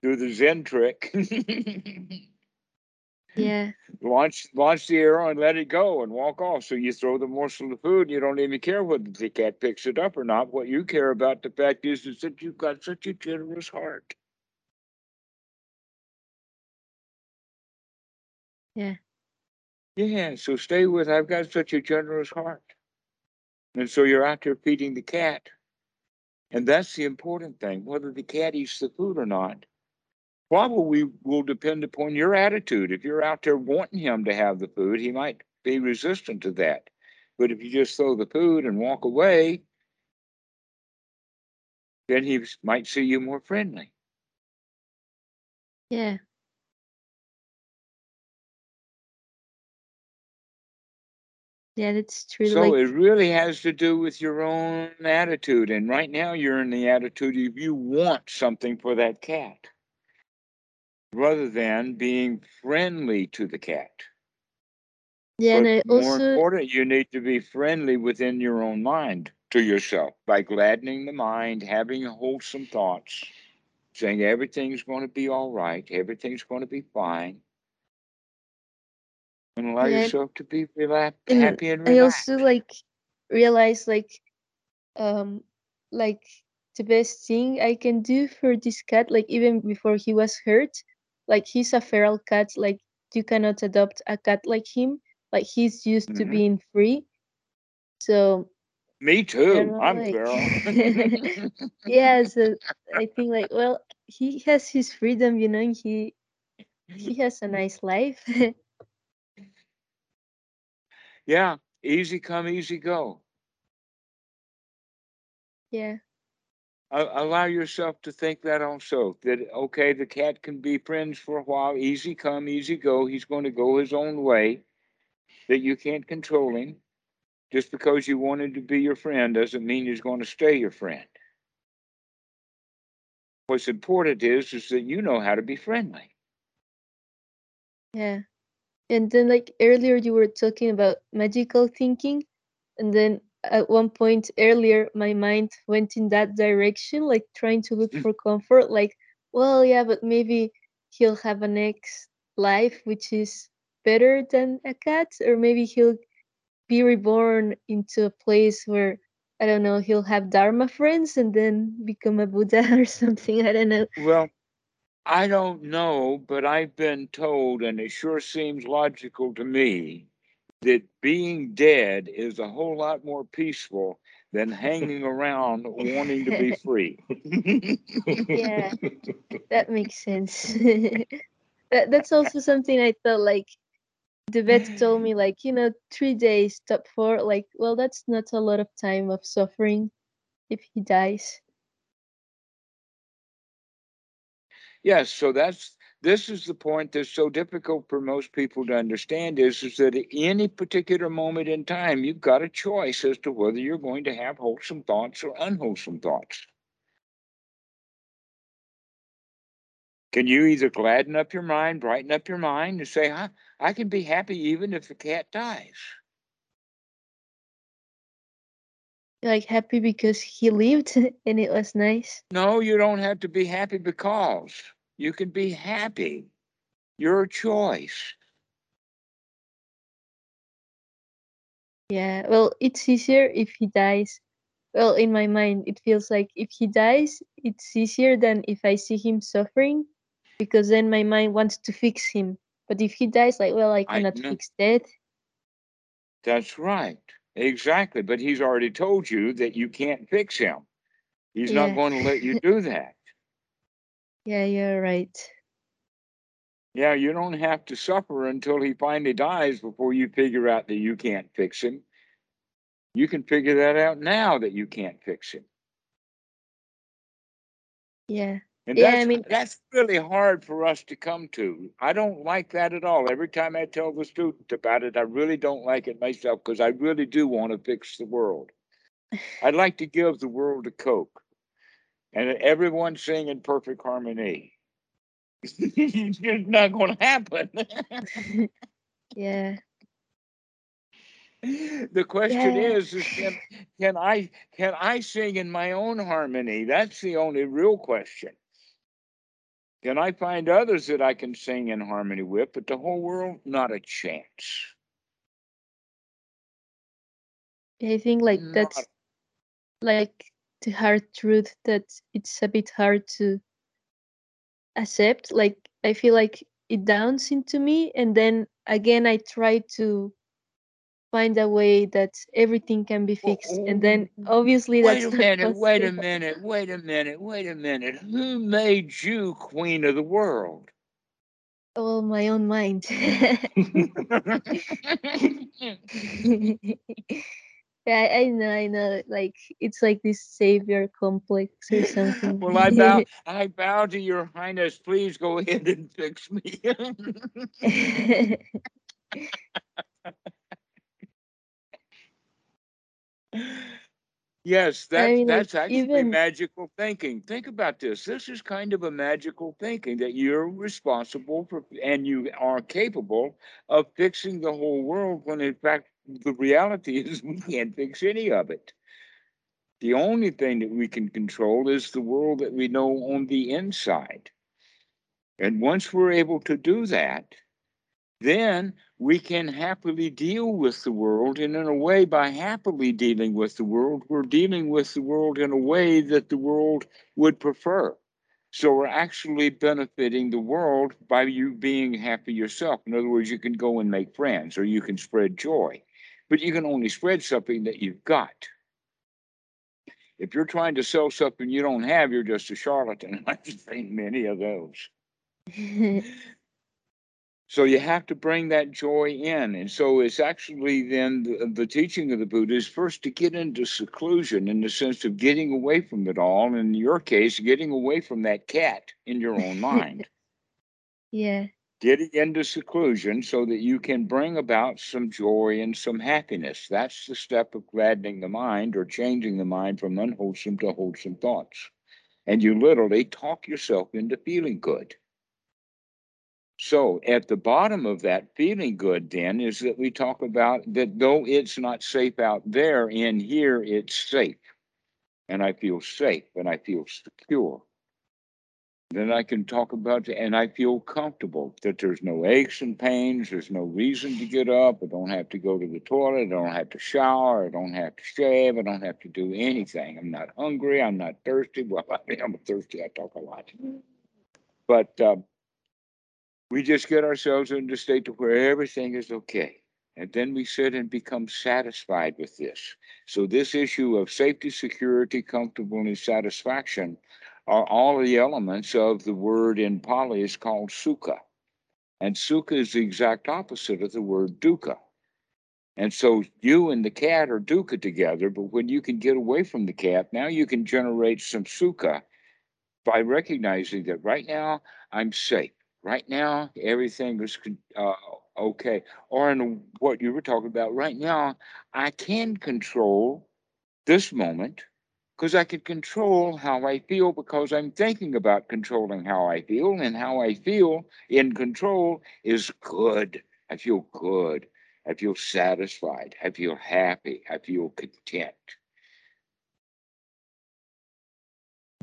do the Zen trick, yeah launch launch the arrow and let it go and walk off. So you throw the morsel of food, you don't even care whether the cat picks it up or not. What you care about, the fact is, is that you've got such a generous heart. yeah Yeah, so stay with I've got such a generous heart. And so you're out there feeding the cat. And that's the important thing, whether the cat eats the food or not. Probably will depend upon your attitude. If you're out there wanting him to have the food, he might be resistant to that. But if you just throw the food and walk away, then he might see you more friendly. yeah yeah that's true So like it really has to do with your own attitude. And right now you're in the attitude of you want something for that cat rather than being friendly to the cat. yeah and But I more also important, you need to be friendly within your own mind to yourself by gladdening the mind, having wholesome thoughts, saying everything's going to be all right, everything's going to be fine, and allow yeah yourself to be relaxed, and happy and relaxed. I also like realize like um like the best thing I can do for this cat like even before he was hurt like he's a feral cat like you cannot adopt a cat like him like he's used to Mhm. being free so Me too. I'm like feral. yeah so I think like well he has his freedom you know and he he has a nice life yeah, easy come, easy go. yeah. Allow yourself to think that also that okay the cat can be friends for a while easy come easy go he's going to go his own way that you can't control him. Just because you wanted to be your friend doesn't mean he's going to stay your friend. What's important is is that you know how to be friendly. Yeah and then like earlier you were talking about magical thinking and then at one point earlier my mind went in that direction like trying to look mm. for comfort like well yeah but maybe he'll have a next life which is better than a cat or maybe he'll be reborn into a place where i don't know he'll have dharma friends and then become a buddha or something i don't know. Well i don't know but i've been told and it sure seems logical to me that being dead is a whole lot more peaceful than hanging around wanting to be free. Yeah that makes sense. That, that's also something i thought like the vet told me like you know three days top four like well that's not a lot of time of suffering if he dies Yes, so that's this is the point that's so difficult for most people to understand is, is that at any particular moment in time, you've got a choice as to whether you're going to have wholesome thoughts or unwholesome thoughts. Can you either gladden up your mind, brighten up your mind, and say, huh, I can be happy even if the cat dies? Like happy because he lived and it was nice. No, you don't have to be happy because you can be happy. Your choice. Yeah, well, it's easier if he dies. Well, in my mind, it feels like if he dies, it's easier than if I see him suffering because then my mind wants to fix him. But if he dies, like, well, I I cannot know. fix death. That's right. Exactly. But he's already told you that you can't fix him. He's Yeah. not going to let you do that. Yeah, you're right. Yeah, you don't have to suffer until he finally dies before you figure out that you can't fix him. You can figure that out now that you can't fix him. Yeah. And Yeah, I mean- that's really hard for us to come to. I don't like that at all. Every time I tell the student about it, I really don't like it myself because I really do want to fix the world. I'd like to give the world a Coke and everyone sing in perfect harmony. it's not going to happen. Yeah. the question Yeah. is, is can, can I can I sing in my own harmony? That's the only real question. Can I find others that I can sing in harmony with, but the whole world, not a chance. I think like Not that's like the hard truth that it's a bit hard to accept. Like I feel like it downs into me and then again I try to find a way that everything can be fixed. And then obviously Wait that's a minute, wait a minute, wait a minute, wait a minute. Who made you queen of the world? Well, my own mind. yeah, I know, I know. Like it's like this savior complex or something. well, I bow, I bow to your highness. Please go ahead and fix me. yes, that's mean, like, that's actually even- magical thinking. Think about this. This is kind of a magical thinking that you're responsible for, and you are capable of fixing the whole world. When in fact, the reality is we can't fix any of it. The only thing that we can control is the world that we know on the inside. And once we're able to do that, then we can happily deal with the world. And in a way, by happily dealing with the world, we're dealing with the world in a way that the world would prefer. So we're actually benefiting the world by you being happy yourself. In other words, you can go and make friends or you can spread joy, but you can only spread something that you've got. If you're trying to sell something you don't have, you're just a charlatan. I've seen many of those. So you have to bring that joy in. And so it's actually then the, the teaching of the Buddha is first to get into seclusion in the sense of getting away from it all. In your case, getting away from that cat in your own mind. yeah. Getting into seclusion so that you can bring about some joy and some happiness. That's the step of gladdening the mind or changing the mind from unwholesome to wholesome thoughts. And you literally talk yourself into feeling good. So, at the bottom of that feeling good, then, is that we talk about that though it's not safe out there, in here it's safe. And I feel safe and I feel secure then I can talk about it, and I feel comfortable that there's no aches and pains. There's no reason to get up. I don't have to go to the toilet. I don't have to shower. I don't have to shave. I don't have to do anything. I'm not hungry. I'm not thirsty. Well, I mean, I'm thirsty. I talk a lot. But uh, we just get ourselves into a state to where everything is okay. And then we sit and become satisfied with this. So, this issue of safety, security, comfortableness, satisfaction are all the elements of the word in Pali is called sukha. And sukha is the exact opposite of the word dukkha. And so you and the cat are dukkha together, but when you can get away from the cat, now you can generate some sukha by recognizing that right now I'm safe. Right now, everything is uh, okay. Or in what you were talking about, right now, I can control this moment because I can control how I feel because I'm thinking about controlling how I feel, and how I feel in control is good. I feel good. I feel satisfied. I feel happy. I feel content.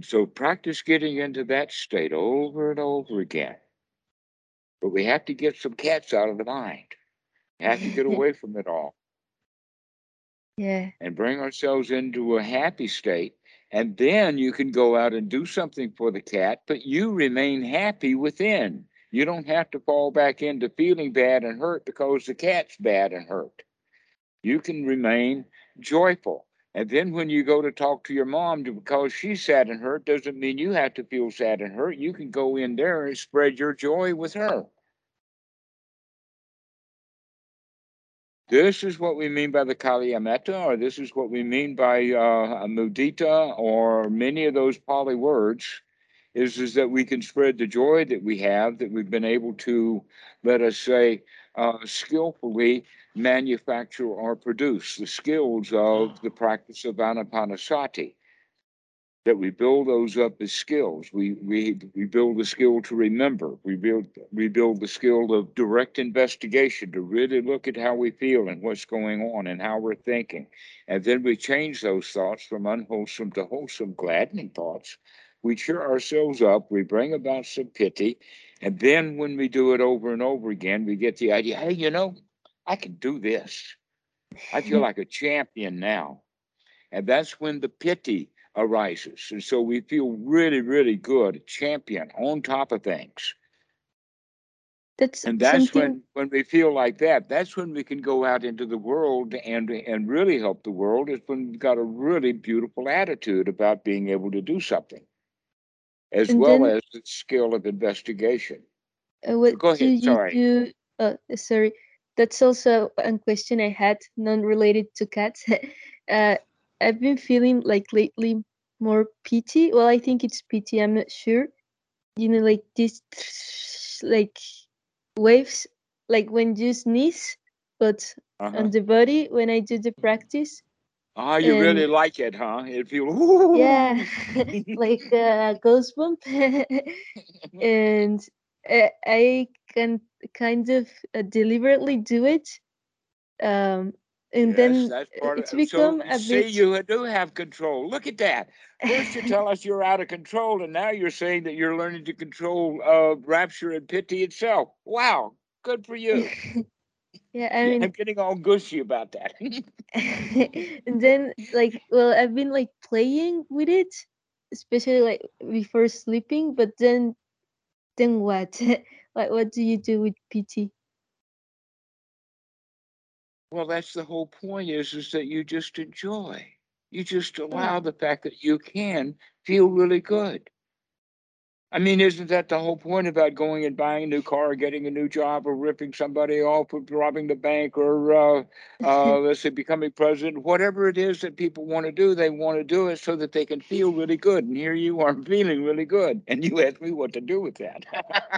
So practice getting into that state over and over again. But we have to get some cats out of the mind. We have to get away from it all. Yeah. And bring ourselves into a happy state. And then you can go out and do something for the cat, but you remain happy within. You don't have to fall back into feeling bad and hurt because the cat's bad and hurt. You can remain joyful. And then when you go to talk to your mom because she's sad and hurt, doesn't mean you have to feel sad and hurt. You can go in there and spread your joy with her. This is what we mean by the Kaliya Metta, or this is what we mean by uh, mudita, or many of those Pali words, is, is that we can spread the joy that we have, that we've been able to, let us say, uh, skillfully manufacture or produce, the skills of the practice of anapanasati. That we build those up as skills. We we we build the skill to remember. We build we build the skill of direct investigation to really look at how we feel and what's going on and how we're thinking. And then we change those thoughts from unwholesome to wholesome, gladdening thoughts. We cheer ourselves up, we bring about some piti, and then when we do it over and over again, we get the idea, hey, you know, I can do this. I feel like a champion now. And that's when the piti arises. And so we feel really, really good, champion on top of things. That's and that's something... when when we feel like that that's when we can go out into the world and and really help the world is when we've got a really beautiful attitude about being able to do something as And well then- as the skill of investigation Uh, what Go ahead, you sorry. do? Uh, sorry, that's also a question I had, non-related to cats. uh, I've been feeling like lately more piti. Well, I think it's piti. I'm not sure. You know, like these like waves, like when you sneeze, but uh-huh. on the body when I do the practice. oh you really like it huh it feels Yeah, like a ghost bump. and uh, I can kind of uh, deliberately do it. Um, and Yes, then that's part it's of become so a see bit. you do have control look at that first you tell us you're out of control and now you're saying that you're learning to control uh rapture and piti itself wow good for you yeah, I mean, i'm getting all gushy about that and then like, well, I've been like playing with it, especially like before sleeping. But then, then what? like, what do you do with piti? Well that's the whole point is is that you just enjoy you just allow the fact that you can feel really good I mean, isn't that the whole point about going and buying a new car, or getting a new job, or ripping somebody off, or robbing the bank, or uh, uh, let's say becoming president? Whatever it is that people want to do, they want to do it so that they can feel really good. And here you are feeling really good, and you ask me what to do with that.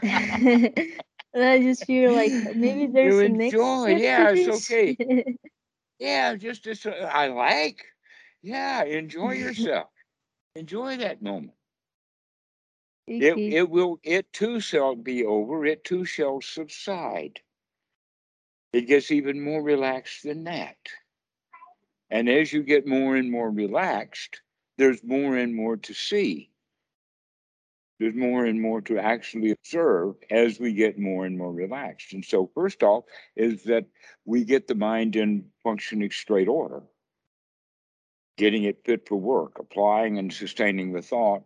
and I just feel like maybe there's you enjoy, yeah, it's okay. Yeah, just as uh, I like. Yeah, enjoy yourself. Enjoy that moment. It, it will, it too shall be over, it too shall subside. It gets even more relaxed than that. And as you get more and more relaxed, there's more and more to see. There's more and more to actually observe as we get more and more relaxed. And so, first off, is that we get the mind in functioning straight order, getting it fit for work, applying and sustaining the thought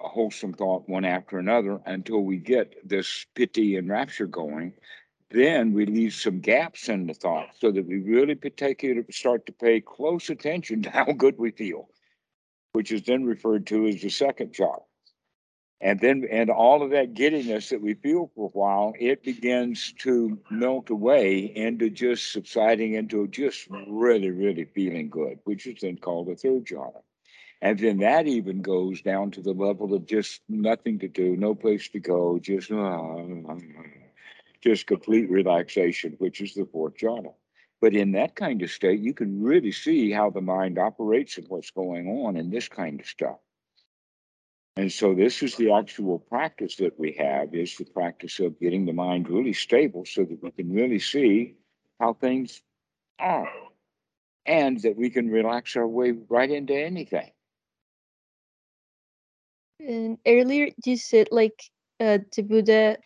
a wholesome thought one after another until we get this piti and rapture going. Then we leave some gaps in the thought so that we really it, start to pay close attention to how good we feel, which is then referred to as the second jhana. And then, and all of that giddiness that we feel for a while, it begins to melt away into just subsiding into just really, really feeling good, which is then called the third jhana. And then that even goes down to the level of just nothing to do, no place to go, just uh, just complete relaxation, which is the fourth jhana. But in that kind of state, you can really see how the mind operates and what's going on in this kind of stuff. And so this is the actual practice that we have is the practice of getting the mind really stable so that we can really see how things are and that we can relax our way right into anything. And earlier you said like uh, the Buddha,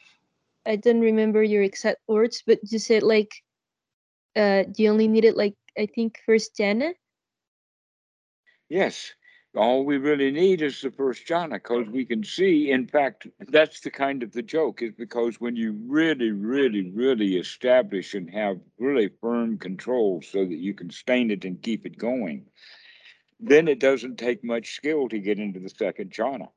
I don't remember your exact words, but you said like uh, you only needed like I think first jhana. Yes, all we really need is the first jhana because we can see. In fact, that's the kind of the joke is because when you really, really, really establish and have really firm control so that you can stain it and keep it going, then it doesn't take much skill to get into the second jhana.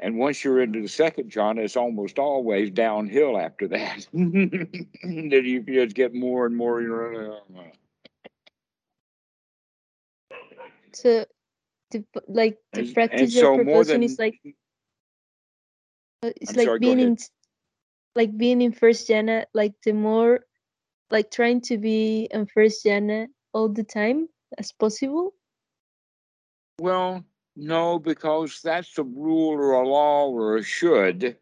And once you're into the second jhana, it's almost always downhill after that. that you just get more and more. So, uh, uh. To, like to And- practice and your so more proportion is like uh, it's I'm like sorry, being in like being in first jhana. Uh, like the more like trying to be in first jhana uh, all the time as possible. Well, no, because that's a rule or a law or a should,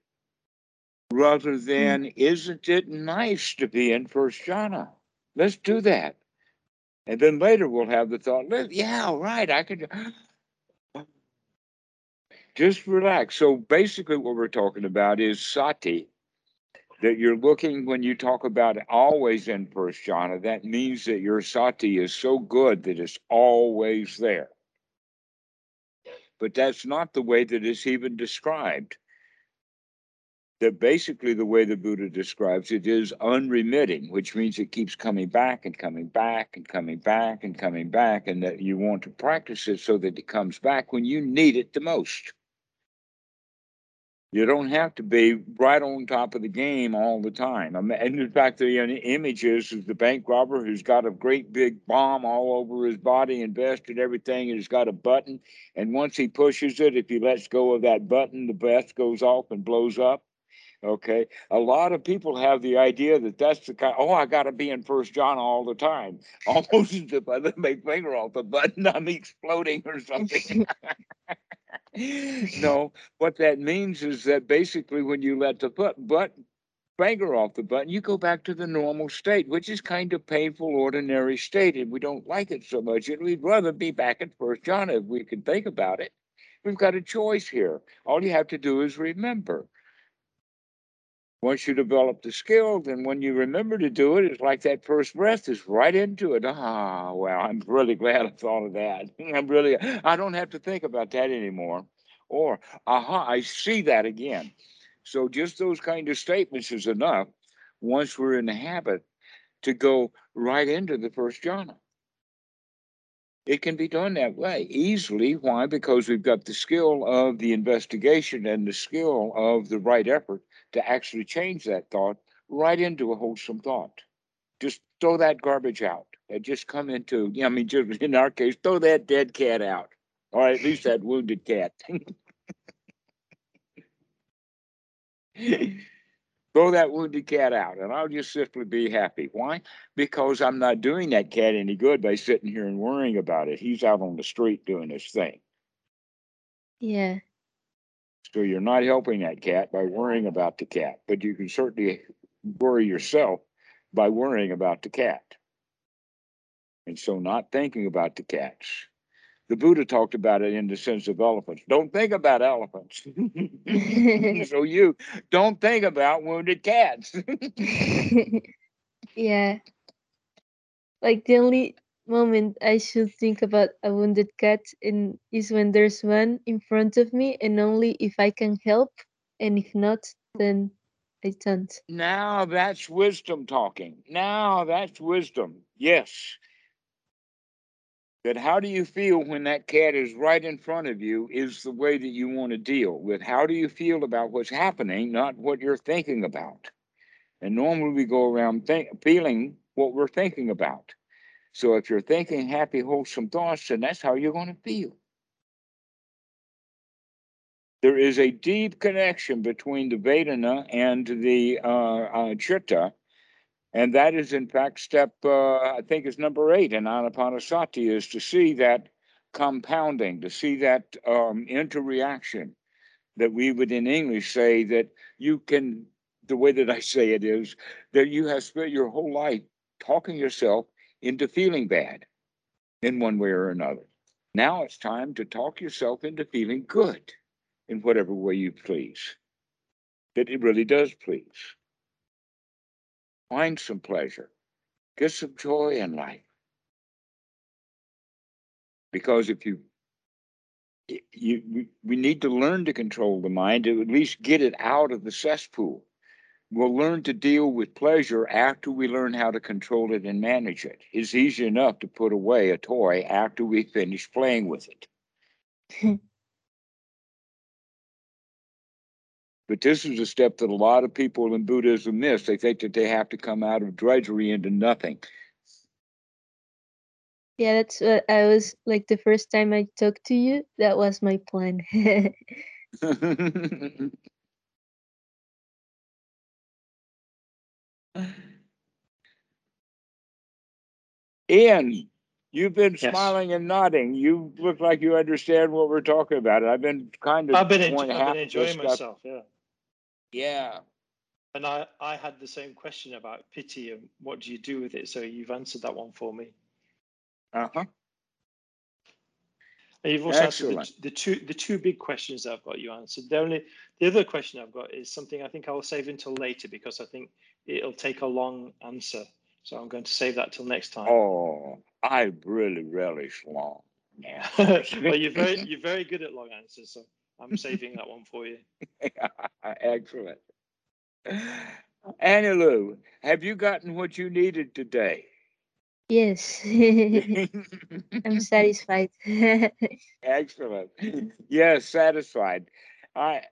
rather hmm. than isn't it nice to be in first jhana? Let's do that. And then later we'll have the thought, yeah, right, I could just relax. So basically what we're talking about is sati. That you're looking when you talk about always in first jhana, that means that your sati is so good that it's always there. but that's not the way that it's even described. That basically the way the Buddha describes it is unremitting, which means it keeps coming back and coming back and coming back and coming back, and that you want to practice it so that it comes back when you need it the most. You don't have to be right on top of the game all the time. And in fact, the image is, is the bank robber who's got a great big bomb all over his body and vest and everything, and he's got a button. And once he pushes it, if he lets go of that button, the vest goes off and blows up. Okay. A lot of people have the idea that that's the kind, oh, I got to be in first jhana all the time. Almost as if I let my finger off the button, I'm exploding or something. no, what that means is that basically when you let the butt, butt finger off the button, you go back to the normal state, which is kind of painful, ordinary state, and we don't like it so much. And we'd rather be back at first jhana if we can think about it. We've got a choice here. All you have to do is remember. Once you develop the skill, then when you remember to do it, it's like that first breath is right into it. Ah, well, I'm really glad I thought of that. I'm really, I don't have to think about that anymore. Or, aha, I see that again. So just those kind of statements is enough once we're in the habit to go right into the first jhana. It can be done that way easily. Why? Because we've got the skill of the investigation and the skill of the right effort to actually change that thought right into a wholesome thought. Just throw that garbage out and just come into, yeah. I mean, just in our case, throw that dead cat out, or at least that wounded cat. throw that wounded cat out and I'll just simply be happy. Why? Because I'm not doing that cat any good by sitting here and worrying about it. He's out on the street doing his thing. Yeah. So you're not helping that cat by worrying about the cat, but you can certainly worry yourself by worrying about the cat. And so not thinking about the cats. The Buddha talked about it in the sense of elephants. Don't think about elephants. so you don't think about wounded cats. yeah. Like the only moment I should think about a wounded cat and is when there's one in front of me and only if I can help and if not then I don't. now that's wisdom talking. Now that's wisdom. Yes. That how do you feel when that cat is right in front of you is the way that you want to deal with. How do you feel about what's happening, not what you're thinking about. And normally we go around think, feeling what we're thinking about. So if you're thinking happy, wholesome thoughts, then that's how you're going to feel. there is a deep connection between the Vedana and the uh, uh, Chitta. And that is, in fact, step, uh, I think, is number eight in Anapanasati, is to see that compounding, to see that um, interreaction that we would in English say that you can, the way that I say it is that you have spent your whole life talking yourself into feeling bad in one way or another. Now it's time to talk yourself into feeling good in whatever way you please. That it really does please. Find some pleasure. Get some joy in life. Because if you you we- need to learn to control the mind to at least get it out of the cesspool. We'll learn to deal with pleasure after we learn how to control it and manage it. It's easy enough to put away a toy after we finish playing with it. But this is a step that a lot of people in Buddhism miss. They think that they have to come out of drudgery into nothing. Yeah, that's what I was like the first time I talked to you. That was my plan. Ian, you've been Yes. smiling and nodding. You look like you understand what we're talking about. I've been kind of I've been, enjo- going I've been enjoying myself. Yeah. Yeah. And I, I had the same question about piti and what do you do with it? So you've answered that one for me. Uh-huh. And you've also Excellent. answered the, the two the two big questions that I've got you answered. The only the other question I've got is something I think I will save until later because I think it'll take a long answer. So I'm going to save that till next time. Oh, I really relish long well, you're very you're very good at long answers, so I'm saving that one for you. Excellent. Anilu, have you gotten what you needed today? Yes, I'm satisfied. Excellent. Yes, satisfied. I,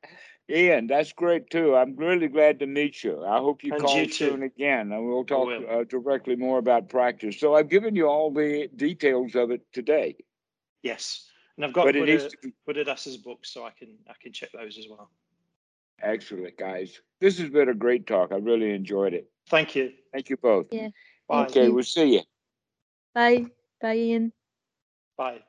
Ian, that's great too. I'm really glad to meet you. I hope you And call you too. soon again, and we'll talk will. uh, directly more about practice. So I've given you all the details of it today, Yes, and I've got but it needs Buddha, to be Buddhadasa's books, so I can I can check those as well. excellent, guys. This has been a great talk. I really enjoyed it. Thank you. Thank you both. Yeah. Bye. Thank Okay, you. we'll see you. Bye. Bye, Ian. Bye.